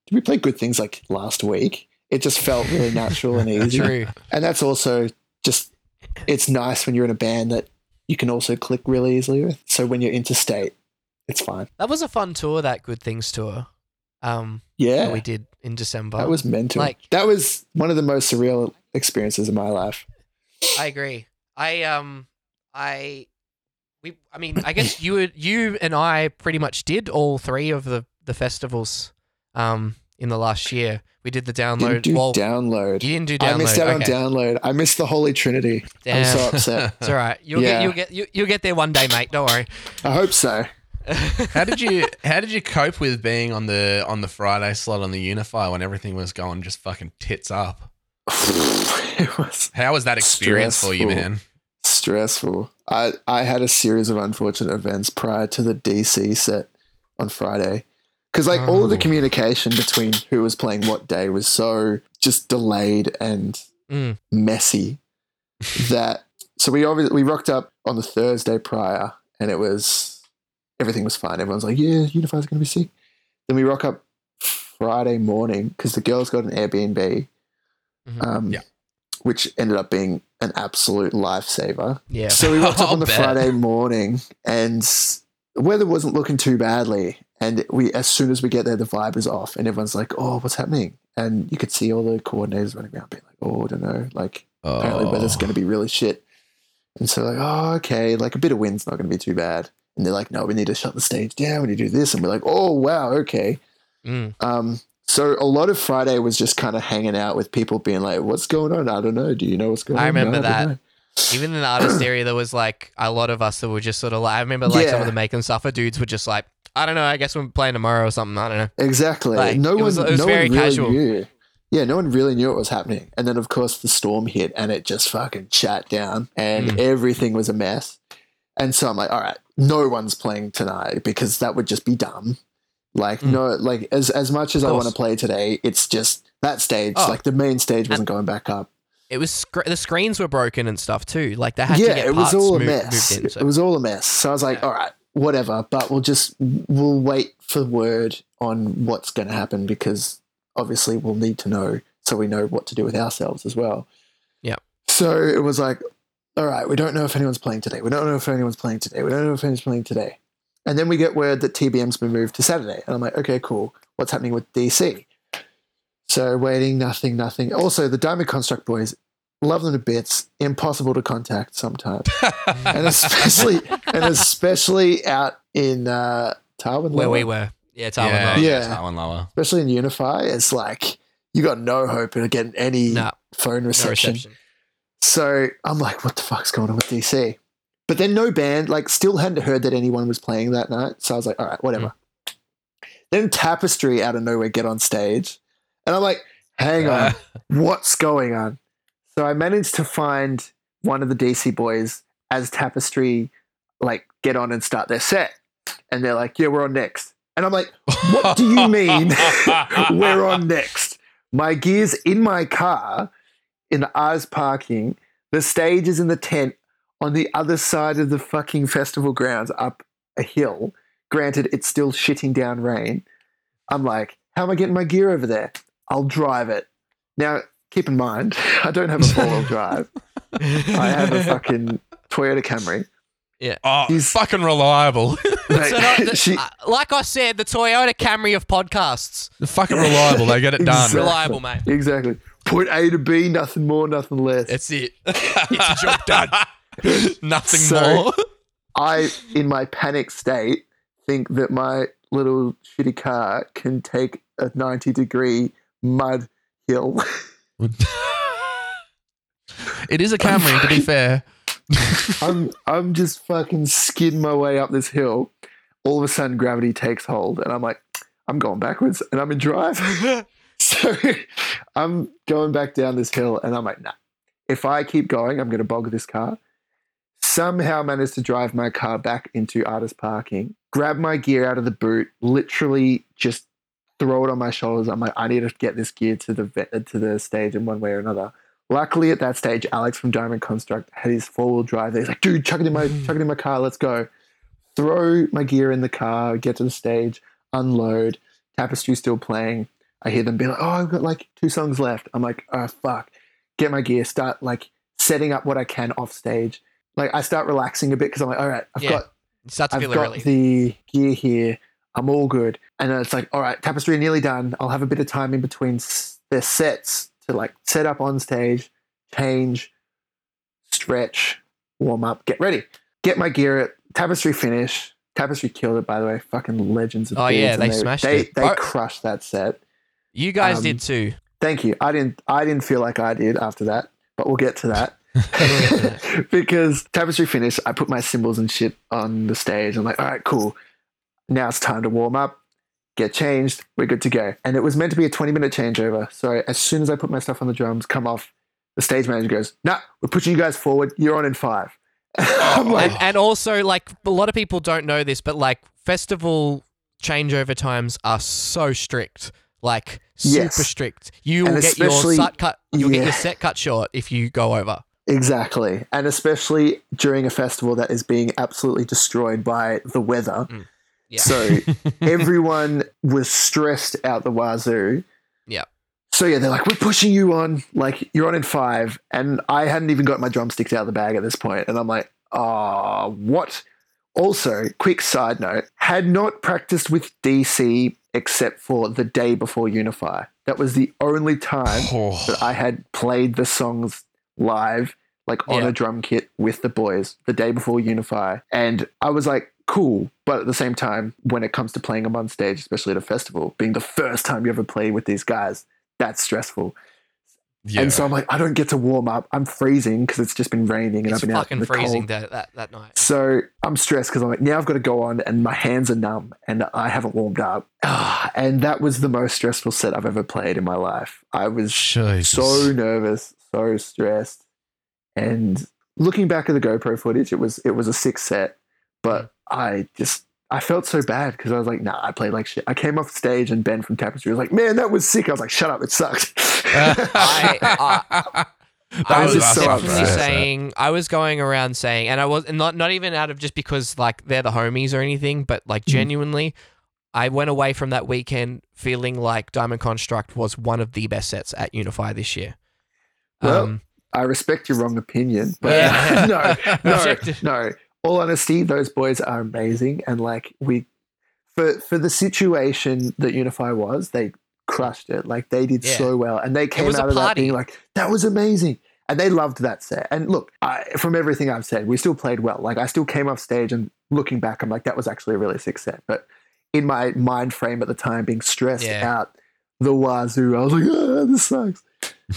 did we play good things like last week? It just felt really natural and easy True. and that's also just it's nice when you're in a band that you can also click really easily with. So when you're interstate, it's fine. That was a fun tour. That Good Things tour. Um, Yeah, that we did in December. that was mental. Like- that was one of the most surreal experiences of my life. I agree. I um I we I mean I guess you you and I pretty much did all three of the the festivals um in the last year. We did the download. Didn't do well, download. you didn't do download. I missed out on download. I missed the Holy Trinity. I'm so upset. It's all right. You'll Yeah. get you'll get you, you'll get there one day, mate. Don't worry. I hope so. How did you How did you cope with being on the on the Friday slot on the Unify when everything was going just fucking tits up? it was How was that experience for you, man? Stressful. I I had a series of unfortunate events prior to the DC set on Friday. Because like all of the Oh. communication between who was playing what day was so just delayed and Mm. messy that so we obviously we rocked up on the Thursday prior and it was everything was fine. Everyone's like, yeah, Unify's gonna be sick. Then we rock up Friday morning because the girls got an Airbnb, Mhm. um, Yeah. Which ended up being an absolute lifesaver. Yeah. So we rocked up on the bet. Friday morning, and the weather wasn't looking too badly. And we, as soon as we get there, the vibe is off, and everyone's like, "Oh, what's happening?" And you could see all the coordinators running around, being like, "Oh, I don't know." Like apparently, weather's going to be really shit. And so, like, oh, okay, like a bit of wind's not going to be too bad. And they're like, "No, we need to shut the stage down. We need to do this." And we're like, "Oh, wow, okay." Mm. Um, so a lot of Friday was just kind of hanging out with people, being like, "What's going on? I don't know. Do you know what's going I on?" remember "No, I don't that. know." Even in the artist area, there was like a lot of us that were just sort of like. I remember like some of the make them suffer dudes were just like, I don't know. I guess we're playing tomorrow or something. I don't know. Exactly. Like, no one, was- it was no very one really casual. knew. Yeah, no one really knew what was happening. And then, of course, the storm hit and it just fucking shut down and Mm. everything was a mess. And so I'm like, all right, no one's playing tonight because that would just be dumb. Like, Mm. no, like as, as much as I want to play today, it's just that stage, Oh. like the main stage wasn't going back up. It was sc- the screens were broken and stuff too. Like they had yeah, to get it was all a mess. in. It- So. It was all a mess. So I was like, Yeah. all right, whatever. But we'll just we'll wait for word on what's going to happen because obviously we'll need to know so we know what to do with ourselves as well. Yeah. So it was like, all right, we don't know if anyone's playing today. We don't know if anyone's playing today. We don't know if anyone's playing today. And then we get word that TBM's been moved to Saturday. And I'm like, okay, cool. What's happening with DC? So waiting, nothing, nothing. Also, the Diamond Construct boys, love them to bits. Impossible to contact sometimes, and especially and especially out in uh, Tarwin, where we Lower. were. Yeah, Tarwin yeah, Lower. Yeah. yeah, that one lower. especially in Unify. It's like you got no hope of getting any Nah, phone no reception. reception. So I'm like, what the fuck's going on with DC? But then no band, like, still hadn't heard that anyone was playing that night. So I was like, all right, whatever. Hmm. Then Tapestry out of nowhere get on stage. And I'm like, hang on, what's going on? So I managed to find one of the DC boys as Tapestry, like, get on and start their set. And they're like, yeah, we're on next. And I'm like, what do you mean we're on next? My gear's in my car in the Oz parking. The stage is in the tent on the other side of the fucking festival grounds up a hill. Granted, it's still shitting down rain. I'm like, how am I getting my gear over there? I'll drive it. Now, keep in mind, I don't have a four wheel drive. I have a fucking Toyota Camry. Yeah. Oh, He's- fucking reliable. Mate, So not the- she- uh, like I said, the Toyota Camry of podcasts. The fucking reliable. They get it done. Exactly. Reliable, mate. exactly. Point A to B, nothing more, nothing less. That's it. It's a job done. Nothing So- more. I, in my panic state, think that my little shitty car can take a 90 degree mud hill. it is a Camry, to be fair. I'm I'm just fucking skidding my way up this hill. All of a sudden, gravity takes hold, and I'm like, I'm going backwards, and I'm in drive. so I'm going back down this hill, and I'm like, nah. If I keep going, I'm going to bog this car. Somehow managed to drive my car back into artist parking, grab my gear out of the boot, literally just throw it on my shoulders. I'm like, I need to get this gear to the to the stage in one way or another. Luckily, at that stage, Alex from Diamond Construct had his four wheel drive. He's like, dude, chuck it in my mm. chuck it in my car. Let's go. Throw my gear in the car. Get to the stage. Unload. Tapestry still playing. I hear them be like, oh, I've got like two songs left. I'm like, oh fuck. Get my gear. Start like setting up what I can off stage. Like I start relaxing a bit because I'm like, all right, I've Yeah. got to I've feel got relief. the gear here. I'm all good. And then it's like, all right, tapestry nearly done. I'll have a bit of time in between their sets to like set up on stage, change, stretch, warm up, get ready, get my gear at tapestry finish. Tapestry killed it, by the way. Fucking legends of Oh, yeah, Beards, they smashed they, it. They Oh. crushed that set. You guys um, did too. Thank you. I didn't. I didn't feel like I did after that, but we'll get to that. because tapestry finished, I put my cymbals and shit on the stage. I'm like, all right, cool. Now it's time to warm up, get changed. We're good to go. And it was meant to be a 20 minute changeover. So as soon as I put my stuff on the drums, come off, the stage manager goes, "Nah, we're pushing you guys forward. You're on in five. Like, And, and also, like, a lot of people don't know this, but like, festival changeover times are so strict. Like, super Yes. strict. You will get your set cut. You'll get your set cut short if you go over. Exactly. And especially during a festival that is being absolutely destroyed by the weather. Mm. Yeah. So everyone was stressed out the wazoo. Yep. So yeah, they're like, we're pushing you on. Like, you're on in five. And I hadn't even got my drumsticks out of the bag at this point. And I'm like, ah, what? Also, quick side note, had not practiced with DC except for the day before Unify. That was the only time Oh. that I had played the songs live, like on Yeah. a drum kit with the boys the day before Unify. And I was like, cool. But at the same time, when it comes to playing them on stage, especially at a festival, being the first time you ever play with these guys, that's stressful. Yeah. And so I'm like, I don't get to warm up. I'm freezing because it's just been raining and It's I've been out in the freezing cold. that, that, that night. So I'm stressed because I'm like, now I've got to go on and my hands are numb and I haven't warmed up. And that was the most stressful set I've ever played in my life. I was Jesus. so nervous, so stressed. And looking back at the GoPro footage, it was it was a six set, but I just I felt so bad because I was like, nah, I played like shit. I came off stage and Ben from Tapestry was like, man, that was sick. I was like, shut up, it sucked. I- That I was was just so definitely saying I was going around saying, and I was and not not even out of just because like they're the homies or anything, but like Mm. genuinely, I went away from that weekend feeling like Diamond Construct was one of the best sets at Unify this year. Well, um, I respect your wrong opinion, but Yeah. no, no, no. All honesty, those boys are amazing, and like we, for for the situation that Unify was, they crushed it. Like they did Yeah. so well, and they came out of that being like, that was amazing. And they loved that set. And look, I, from everything I've said, we still played well. Like I still came off stage and looking back, I'm like, that was actually a really sick set. But in my mind frame at the time, being stressed Yeah. out the wazoo, I was like, ah, this sucks.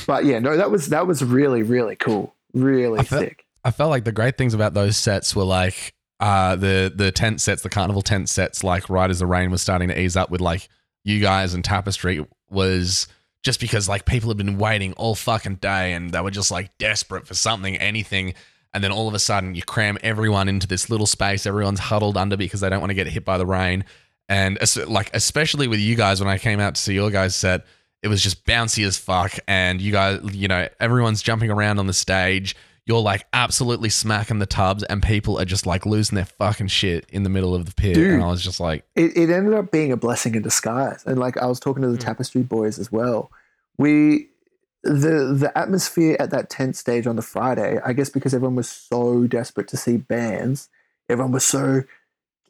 But yeah, no, that was that was really really cool, really I felt- sick. I felt like the great things about those sets were like uh, the the tent sets, the carnival tent sets. Like right as the rain was starting to ease up, with like you guys and Tapestry was just because like people had been waiting all fucking day and they were just like desperate for something, anything. And then all of a sudden, you cram everyone into this little space. Everyone's huddled under because they don't want to get hit by the rain. And like, especially with you guys, when I came out to see your guys' set, it was just bouncy as fuck. And you guys, you know, everyone's jumping around on the stage. you're like absolutely smacking the tubs and people are just like losing their fucking shit in the middle of the pit. Dude. And I was just like, it, it ended up being a blessing in disguise. And like I was talking to the Mm. Tapestry boys as well. We the the atmosphere at that tent stage on the Friday, I guess because everyone was so desperate to see bands, everyone was so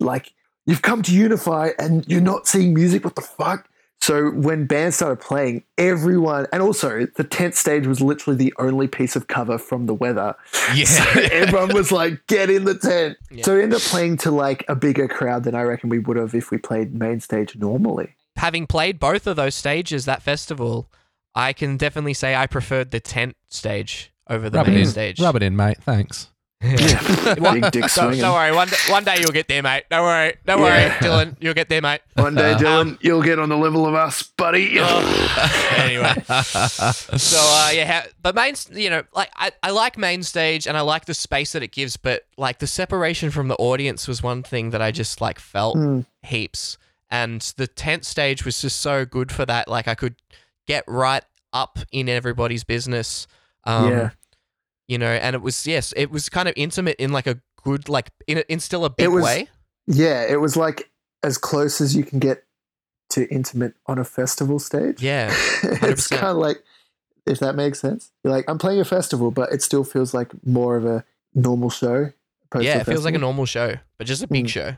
like, you've come to Unify and you're not seeing music, what the fuck? So when bands started playing, everyone and also the tent stage was literally the only piece of cover from the weather. yeah. So everyone was like, get in the tent. Yeah. So we ended up playing to like a bigger crowd than I reckon we would have if we played main stage normally. Having played both of those stages that festival, I can definitely say I preferred the tent stage over the Rub it main in. stage. Rub it in, mate. Thanks. Yeah. Big dick Don't, swinging. don't worry, one day, one day you'll get there, mate. Don't worry, don't worry, Dylan. You'll get there, mate. One day, Uh, Dylan, you'll get on the level of us, buddy. anyway, so uh, yeah, ha- but main, you know, like I, I like main stage and I like the space that it gives, but like the separation from the audience was one thing that I just like felt Hmm. heaps, and the tent stage was just so good for that. Like I could get right up in everybody's business. Um, Yeah. You know, and it was yes, it was kind of intimate in like a good, like in, in still a big It was- way. Yeah, it was like as close as you can get to intimate on a festival stage. Yeah, it's 100%. kind of like, if that makes sense. You're like, I'm playing a festival, but it still feels like more of a normal show. yeah, it feels like a normal show, but just a big Mm. show.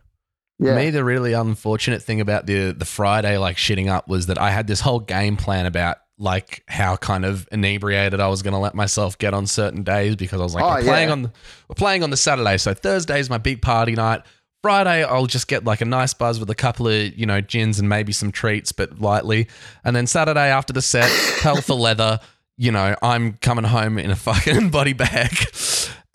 Yeah. Me, the really unfortunate thing about the the Friday like shitting up was that I had this whole game plan about like how kind of inebriated I was going to let myself get on certain days because I was like, Oh, we're playing yeah. on the, we're playing on the Saturday, so Thursday's my big party night. Friday, I'll just get like a nice buzz with a couple of you know gins and maybe some treats, but lightly. And then Saturday after the set, hell for leather. You know, I'm coming home in a fucking body bag.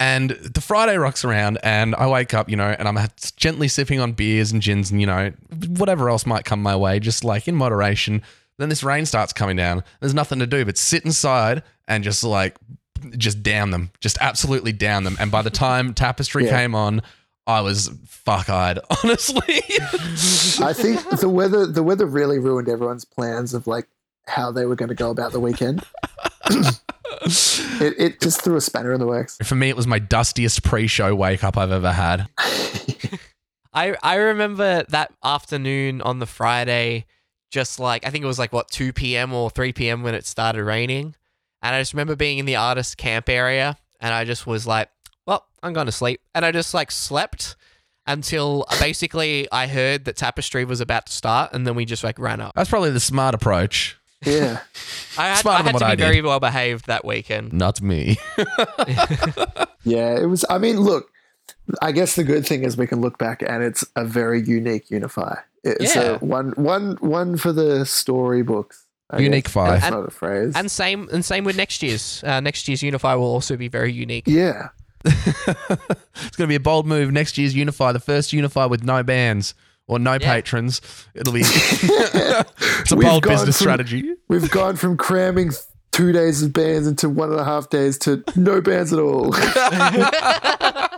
And the Friday rocks around, and I wake up, you know, and I'm gently sipping on beers and gins and, you know, whatever else might come my way, just like in moderation. Then this rain starts coming down. There's nothing to do but sit inside and just like, just down them, just absolutely down them. And by the time Tapestry Yeah. came on, I was fuck eyed, honestly. I think the weather the weather really ruined everyone's plans of like how they were going to go about the weekend. It, it just threw a spanner in the works. For me, it was my dustiest pre show wake up I've ever had. I I remember that afternoon on the Friday, just like I think it was like what two p.m. or three p.m. when it started raining, and I just remember being in the artist camp area, and I just was like, "Well, I'm going to sleep," and I just like slept until basically I heard that Tapestry was about to start, and then we just like ran up. That's probably the smart approach. yeah. I had, Smarter I had to be I very well behaved that weekend. Not me. Yeah, it was. I mean, look, I guess the good thing is we can look back and it's a very unique Unify. It's Yeah. a one, one, one for the storybooks. I Unique guess. five. That's And- not a phrase. And same and same with next year's. Uh, next year's Unify will also be very unique. yeah, it's going to be a bold move. Next year's Unify, the first Unify with no bands or no Yeah. patrons. It'll be it's a We've bold business from- strategy. we've gone from cramming two days of bands into one and a half days to no bands at all.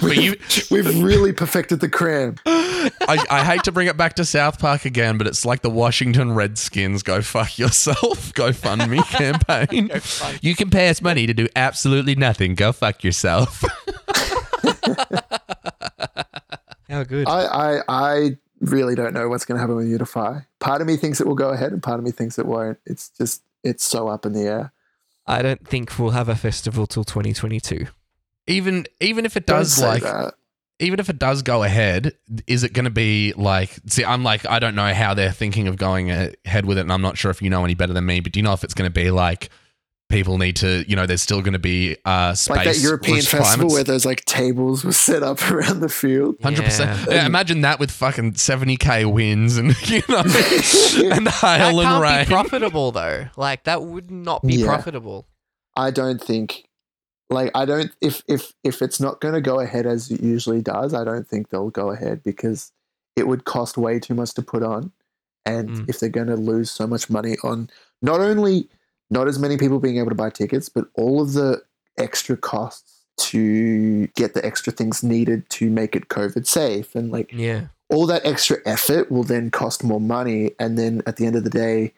But you, We've really perfected the cram. I, I hate to bring it back to South Park again, but it's like the Washington Redskins go fuck yourself, go fund me campaign. fund. You can pay us money to do absolutely nothing. Go fuck yourself. How good. I, I, I really don't know what's going to happen with Unify. Part of me thinks it will go ahead, and part of me thinks it won't. It's just it's so up in the air. I don't think we'll have a festival till 2022. even even if it Don't does like that. even if it does go ahead, is it going to be like? See, I'm like, I don't know how they're thinking of going ahead with it, and I'm not sure if you know any better than me. But do you know if it's going to be like people need to, you know, there's still going to be uh, space like that European festival where those like tables were set up around the field. Hundred percent. Yeah. Imagine that with fucking seventy k wins and you know and That hail and can't rain. be profitable though. Like that would not be Yeah. profitable. I don't think like I don't if if if it's not going to go ahead as it usually does, I don't think they'll go ahead because it would cost way too much to put on, and Mm. if they're going to lose so much money on not only not as many people being able to buy tickets, but all of the extra costs to get the extra things needed to make it COVID safe and like Yeah. all that extra effort will then cost more money and then at the end of the day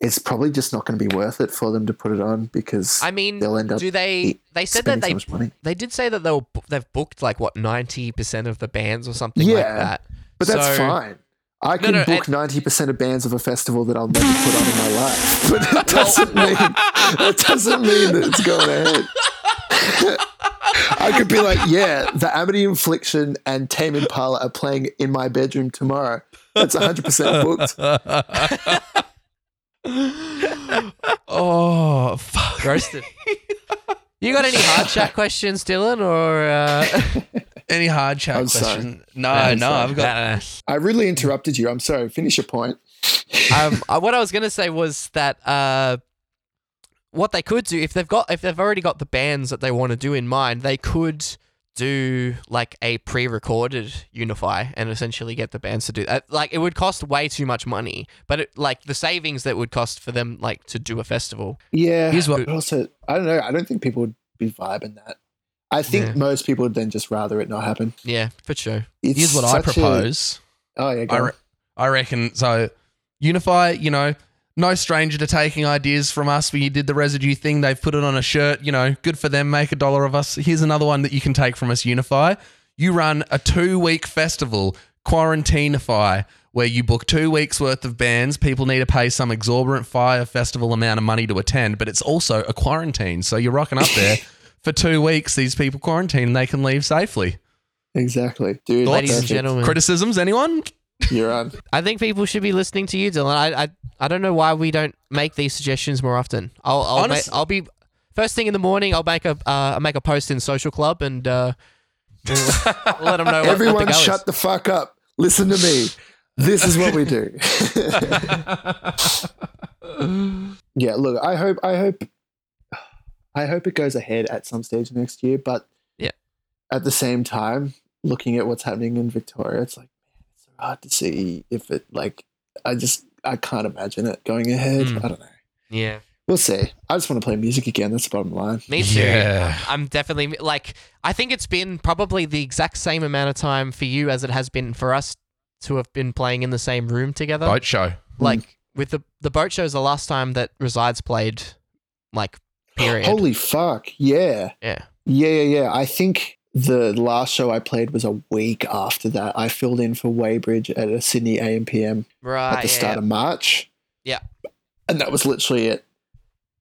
it's probably just not going to be worth it for them to put it on because I mean, they'll end up do they? They said that spending so they money. they did say that they'll they've booked like what ninety percent of the bands or something like that. But that's So- fine. I can no, book ninety percent of bands of a festival that I'll never put on in my life, but that doesn't mean that doesn't mean that it's going ahead. I could be like, yeah, the Amity Affliction and Tame Impala are playing in my bedroom tomorrow. That's hundred percent booked. oh, fuck. Roasted. you got any hard chat questions, Dylan, or? Uh... Any hard chat I'm sorry. question? No, I'm no, sorry. I've got. I really interrupted you. I'm sorry. Finish your point. um, uh, what I was gonna say was that uh, what they could do if they've got if they've already got the bands that they want to do in mind, they could do like a pre-recorded Unify and essentially get the bands to do that. Like it would cost way too much money, but it, like the savings that would cost for them like to do a festival. Yeah. Here's what- but also, I don't know. I don't think people would be vibing that. I think Yeah. most people would then just rather it not happen. Yeah, for sure. It's Here's what I such a- propose. oh yeah, go I, re- I reckon so. Unify, you know, no stranger to taking ideas from us. We did the residue thing. They've put it on a shirt. You know, good for them. Make a dollar of us. Here's another one that you can take from us. Unify. You run a two week festival, Quarantinify, where you book two weeks worth of bands. People need to pay some exorbitant fire festival amount of money to attend, but it's also a quarantine. So you're rocking up there for two weeks. These people quarantine and they can leave safely. exactly, dude. Ladies and gentlemen, Criticisms? Anyone? you're on. I think people should be listening to you, Dylan. I I, I don't know why we don't make these suggestions more often. I'll I'll, ma- I'll be first thing in the morning. I'll make a uh, I'll make a post in Social Club and uh, we'll, we'll let them know. What, Everyone, what the shut is. the fuck up. Listen to me. This is what we do. yeah, look, I hope, I hope, I hope it goes ahead at some stage next year. But Yeah. at the same time, looking at what's happening in Victoria, it's like man, it's so hard to see if it like. I just I can't imagine it going ahead. Mm. I don't know. Yeah, We'll see. I just want to play music again. That's the bottom line. me too. Yeah. I'm definitely like I think it's been probably the exact same amount of time for you as it has been for us to have been playing in the same room together. Boat show. Like with the the boat shows, the last time that Resides played, like period. Holy fuck! Yeah. yeah. Yeah, yeah, yeah. I think the last show I played was a week after that. I filled in for Weybridge at a Sydney AMPM Right. at the start yeah. of March. Yeah. And that was literally it.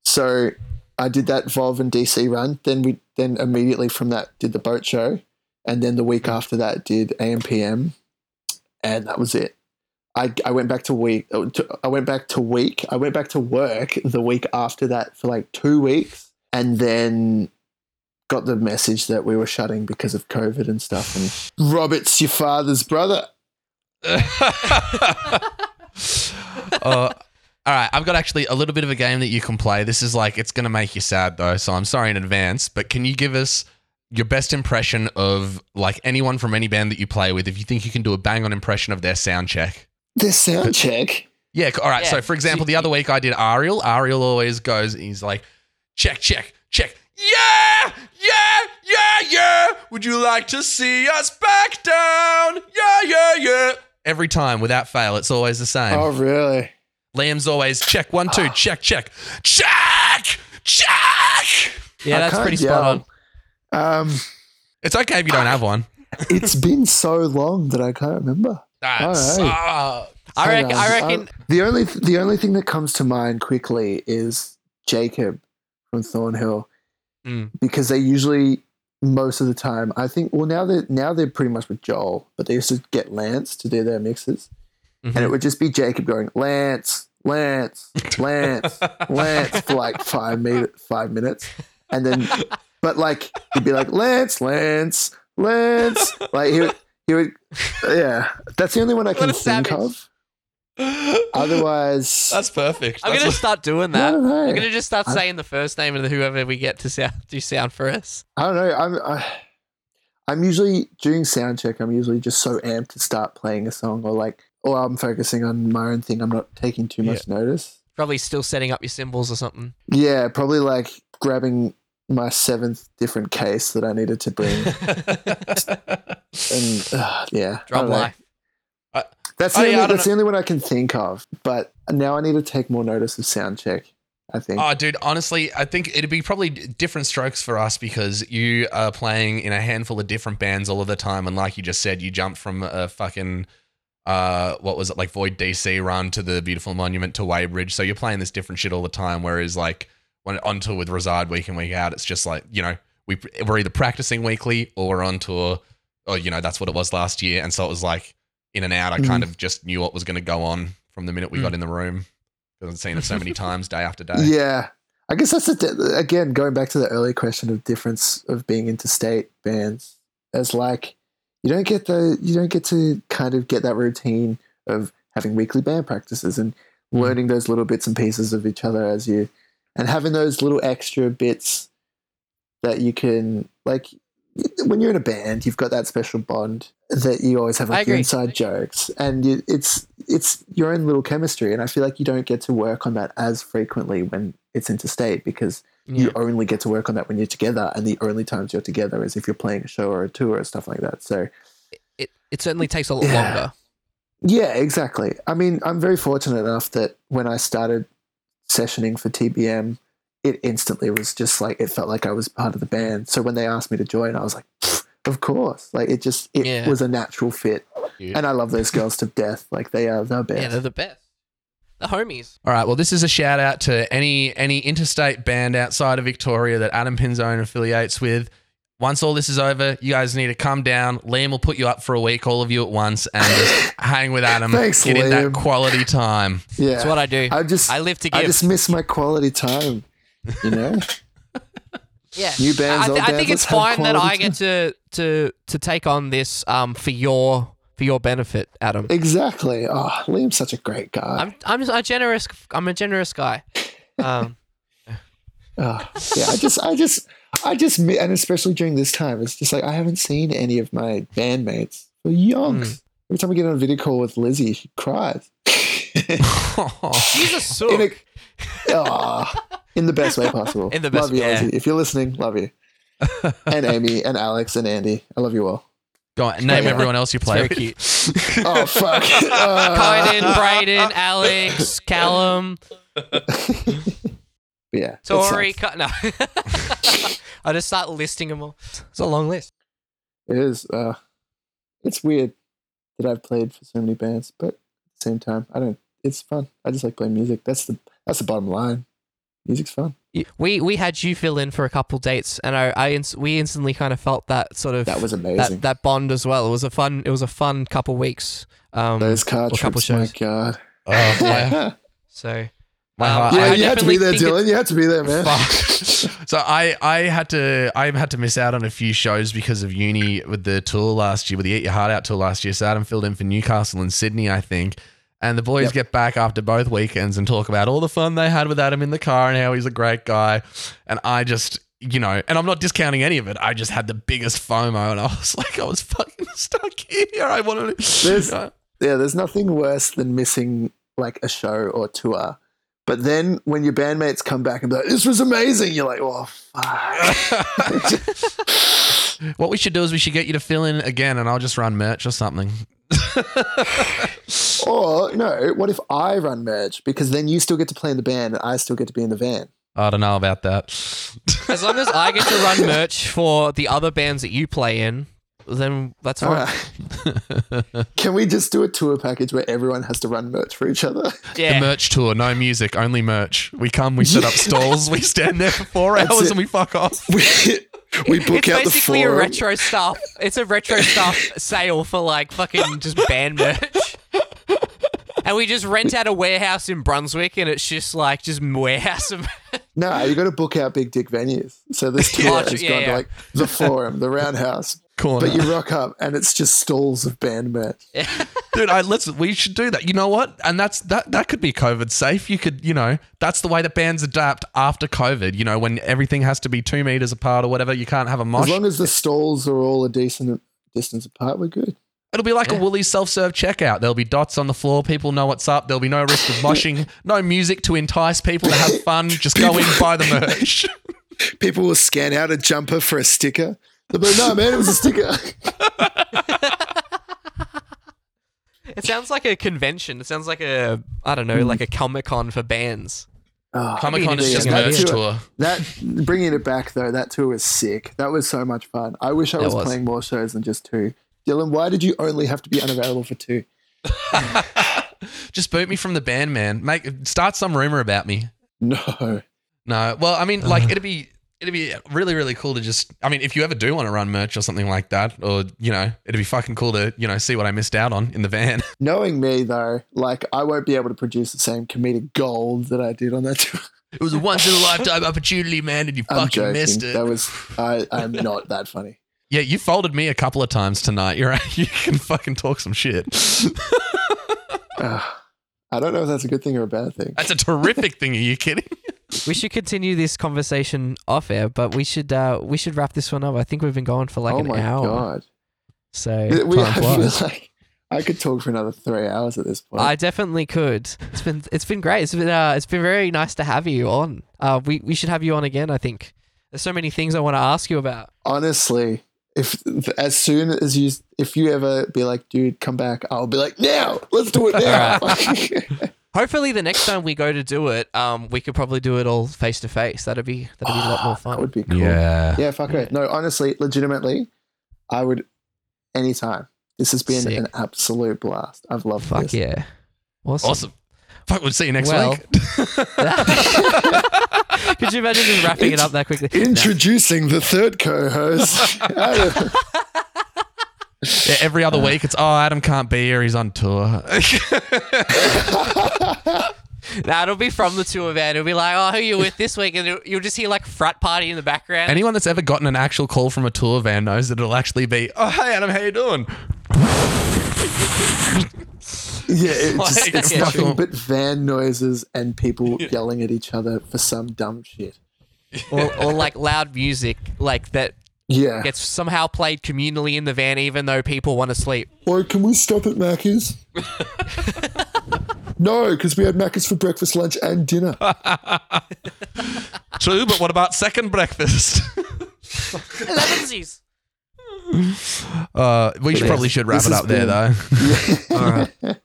So I did that Void and DC run. Then we then immediately from that did the boat show. And then the week after that did AMPM. And that was it. I, I went back to week uh, to- I went back to week I went back to work the week after that for like two weeks and then got the message that we were shutting because of COVID and stuff and Robert's your father's brother Uh, all right, I've got actually a little bit of a game that you can play. This is like it's going to make you sad though, so I'm sorry in advance. But can you give us your best impression of like anyone from any band that you play with? If you think you can do a bang on impression of their sound check. The sound check Yeah. All right. Yeah, So, for example, the other week I did Ariel. Ariel always goes. He's like, check, check, check. Yeah, yeah, yeah, yeah. Would you like to see us back down? Yeah, yeah, yeah. Every time, without fail, it's always the same. oh really Liam's always check one two check check check check. Yeah, I that's can't pretty spot on. um It's okay if you don't have one. it's been so long that I can't remember That's All uh, I Hang reckon. I reckon. the only the only thing that comes to mind quickly is Jacob from Thornhill Mm. because they usually most of the time I think well now they now they're pretty much with Joel but they used to get Lance to do their mixes Mhm. and it would just be Jacob going Lance Lance Lance Lance for like five minute five minutes and then but like he'd be like Lance Lance Lance like he would, he would yeah that's the only one I can think savage. of otherwise that's perfect. I'm That's gonna what- start doing that. don't. I'm gonna just start saying the first name of whoever we get to sound do sound for us. I don't know. I'm I, I'm usually during sound check. I'm usually just so amped to start playing a song, or like, or I'm focusing on my own thing. I'm not taking too much notice. Probably still setting up your cymbals or something. Yeah, probably like grabbing my seventh different case that I needed to bring, and uh, yeah, Drum life. That's the, only, I that's the only one I can think of. But now I need to take more notice of sound check. I think. Oh, dude, honestly, I think it'd be probably different strokes for us because you are playing in a handful of different bands all of the time. And like you just said, you jump from a fucking, uh, what was it, like Void DC run to the Beautiful Monument to Weybridge. So you're playing this different shit all the time. Whereas, like, when on tour with Reside week in, week out, it's just like, you know, we, we're either practicing weekly or we're on tour, or, you know, that's what it was last year. And so it was like in and out. I kind of just knew what was going to go on from the minute we Mm. got in the room. Because I've seen it so many times day after day. Yeah. I guess that's the, again going back to the earlier question of difference of being interstate bands. As like you don't get the you don't get to kind of get that routine of having weekly band practices and Mm. learning those little bits and pieces of each other as you and having those little extra bits that you can like when you're in a band you've got that special bond that you always have like your inside jokes. And you, it's it's your own little chemistry. And i feel like you don't get to work on that as frequently when it's interstate because you only get to work on that when you're together. And the only times you're together is if you're playing a show or a tour or stuff like that. So it, it certainly takes a lot Yeah. longer. yeah exactly. I mean i'm very fortunate enough that when i started sessioning for tbm it instantly was just like it felt like i was part of the band so when they asked me to join i was like of course like it just it Yeah. was a natural fit and i love those girls to death like they are the best Yeah, they're the best. The homies. All right. Well, this is a shout out to any any interstate band outside of Victoria that Adam Pinzone affiliates with. Once all this is over, you guys need to come down. Liam will put you up for a week, all of you at once, and just hang with Adam. Thanks, get in that quality time. yeah That's what I do. i just I live to give. i just miss my quality time you know yeah. new bands I, old th- I bands, think it's fine that I get to to to take on this um for your for your benefit, Adam. exactly oh liam's such a great guy I'm I'm a generous I'm a generous guy. Um, Oh, yeah, I just, I just, I just, and especially during this time, it's just like I haven't seen any of my bandmates for yonks. Every time we get on a video call with Lizzie, she cries. she's a sook. in, a, oh, in the best way possible. In the best- love you, yeah. Lizzie. If you're listening, love you. And Amy, and Alex, and Andy, I love you all. Go on, name Yeah. everyone else you It's play very cute. Oh fuck, uh, Kyden, Brayden, Alex, Callum, yeah, it Tori. sucks. Ky- no, I just start listing them all. It's a long list. It is. Uh, it's weird that I've played for so many bands, but at the same time, I don't. It's fun. I just like playing music. That's the that's the bottom line. Music's fun. We we had you fill in for a couple dates, and I, I ins- we instantly kind of felt that sort of That was amazing. that bond as well. It was a fun it was a fun couple weeks. Um, Those car a couple trips, my god. Oh, yeah, so my Um, heart. I- you had to be there, Dylan. You had to be there, man. Fuck. so I I had to I had to miss out on a few shows because of uni with the tour last year with the Eat Your Heart Out tour last year. So Adam filled in for Newcastle and Sydney, I think. And the boys Yep. get back after both weekends and talk about all the fun they had with Adam in the car and how he's a great guy. And I just you know, and I'm not discounting any of it. I just had the biggest FOMO, and I was like, I was fucking stuck here. I wanted to. There's- Yeah, there's nothing worse than missing like a show or tour. But then when your bandmates come back and be like, "This was amazing," you're like, "Oh fuck." what we should do is we should get you to fill in again, and I'll just run merch or something. or no, what if I run merch because then you still get to play in the band and I still get to be in the van. I don't know about that. as long as I get to run merch for the other bands that you play in, then that's fine. right. Can we just do a tour package where everyone has to run merch for each other? Yeah. The merch tour, no music, only merch. We come, we set up stalls, we stand there for four That's hours it. and we fuck off. we, we book it's out the It's basically a retro stuff. It's a retro stuff sale for like fucking just band merch. And we just rent out a warehouse in Brunswick, and it's just like just warehouse of. No, you got to book out big dick venues. So this tour Oh, has yeah, gone yeah. to like the Forum, the Roundhouse, Corner. but you rock up and it's just stalls of band merch. Dude, I let's we should do that. You know what? And that's that that could be COVID safe. You could, you know, that's the way that bands adapt after COVID. You know, when everything has to be two meters apart or whatever, you can't have a mosh. As long as the stalls are all a decent distance apart, we're good. It'll be like Yeah. a Woolies self-serve checkout. There'll be dots on the floor. People know what's up. There'll be no risk of moshing. No music to entice people to have fun. Just go in, buy the merch. People will scan out a jumper for a sticker. They'll be like, no, man, it was a sticker. It sounds like a convention. It sounds like a I don't know, like a Comic Con for bands. Oh, Comic Con is just merch tour. That bringing it back though, that tour was sick. That was so much fun. I wish I was, was. playing more shows than just two. Dylan, why did you only have to be unavailable for two? Just boot me from the band, man. Make start some rumor about me. No. No, well, I mean, like uh. it'd be it'd be really really cool to just. I mean, if you ever do want to run merch or something like that, or you know, it'd be fucking cool to you know see what I missed out on in the van. Knowing me though, like I won't be able to produce the same comedic gold that I did on that tour. It was a once in a lifetime opportunity, man, and you I'm fucking joking. missed it. That was I. I'm not that funny. Yeah, you folded me a couple of times tonight. You're. You can fucking talk some shit. Ugh. I don't know if that's a good thing or a bad thing. That's a terrific thing. Are you kidding? We should continue this conversation off air, but we should uh, we should wrap this one up. I think we've been going for like oh an my hour. god. So We, I flies. feel like I could talk for another three hours at this point. I definitely could. It's been it's been great. It's been uh, it's been very nice to have you on. Uh, we we should have you on again. I think there's so many things I want to ask you about. Honestly, if as soon as you if you ever be like, dude, come back, I'll be like, now, let's do it now. Hopefully, the next time we go to do it, um, we could probably do it all face to face. That'd be that'd be a lot more fun that would be cool. Yeah. Yeah, fuck it. No, honestly, legitimately, I would anytime. This has been Sick. an absolute blast. I've loved Fuck this. yeah, awesome. Awesome. Fuck, we'll see you next Well- week. Could you imagine just wrapping it up that quickly? Introducing the third co-host. Yeah, every other week, it's oh Adam can't be here. He's on tour. Nah, it'll be from the tour van. It'll be like, oh, who you with this week? And you'll just hear like frat party in the background. Anyone that's ever gotten an actual call from a tour van knows that it'll actually be, oh hey Adam, how you doing? Yeah, it's, Like, just, it's yeah, nothing sure. but van noises and people yelling at each other for some dumb shit. or, or like loud music, like that Yeah. gets somehow played communally in the van, even though people want to sleep. Or can we stop at Macca's? no, because we had Macca's for breakfast, lunch, and dinner. True, but what about second breakfast? Elevensies. uh, we should Yes, probably should wrap this it has up there been- though.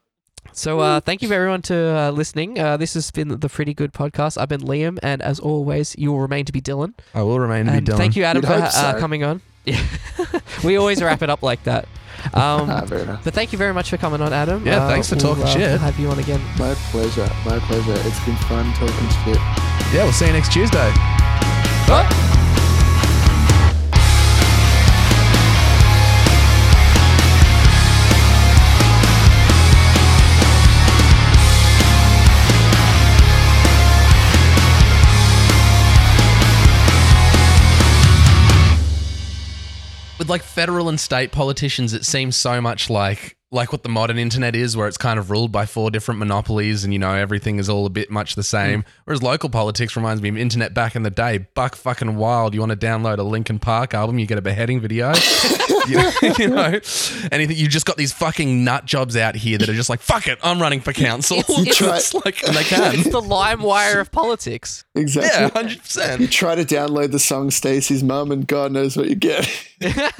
So uh, thank you everyone to uh, listening. Uh, this has been the Pretty Good Podcast. I've been Liam, and as always, you will remain to be Dylan. I will remain to be Dylan. thank you, Adam, You'd for hope uh, so. coming on. Yeah, we always wrap it up like that. Um, ah, but thank you very much for coming on, Adam. Yeah, thanks for talking we'll, uh, shit. Have you on again. My pleasure. My pleasure. It's been fun talking shit. Yeah, we'll see you next Tuesday. with like federal and state politicians, it seems so much like like what the modern internet is, where it's kind of ruled by four different monopolies, and you know everything is all a bit much the same. Mm. Whereas local politics reminds me of internet back in the day, buck fucking wild. You want to download a Linkin Park album, you get a beheading video. you, know, you know, anything. You just got these fucking nut jobs out here that are just like, fuck it, I'm running for council. It's- try- It's like, and they can. It's the LimeWire of politics. Exactly. Yeah, hundred You percent. try to download the song Stacy's Mum, and God knows what you get. Yeah.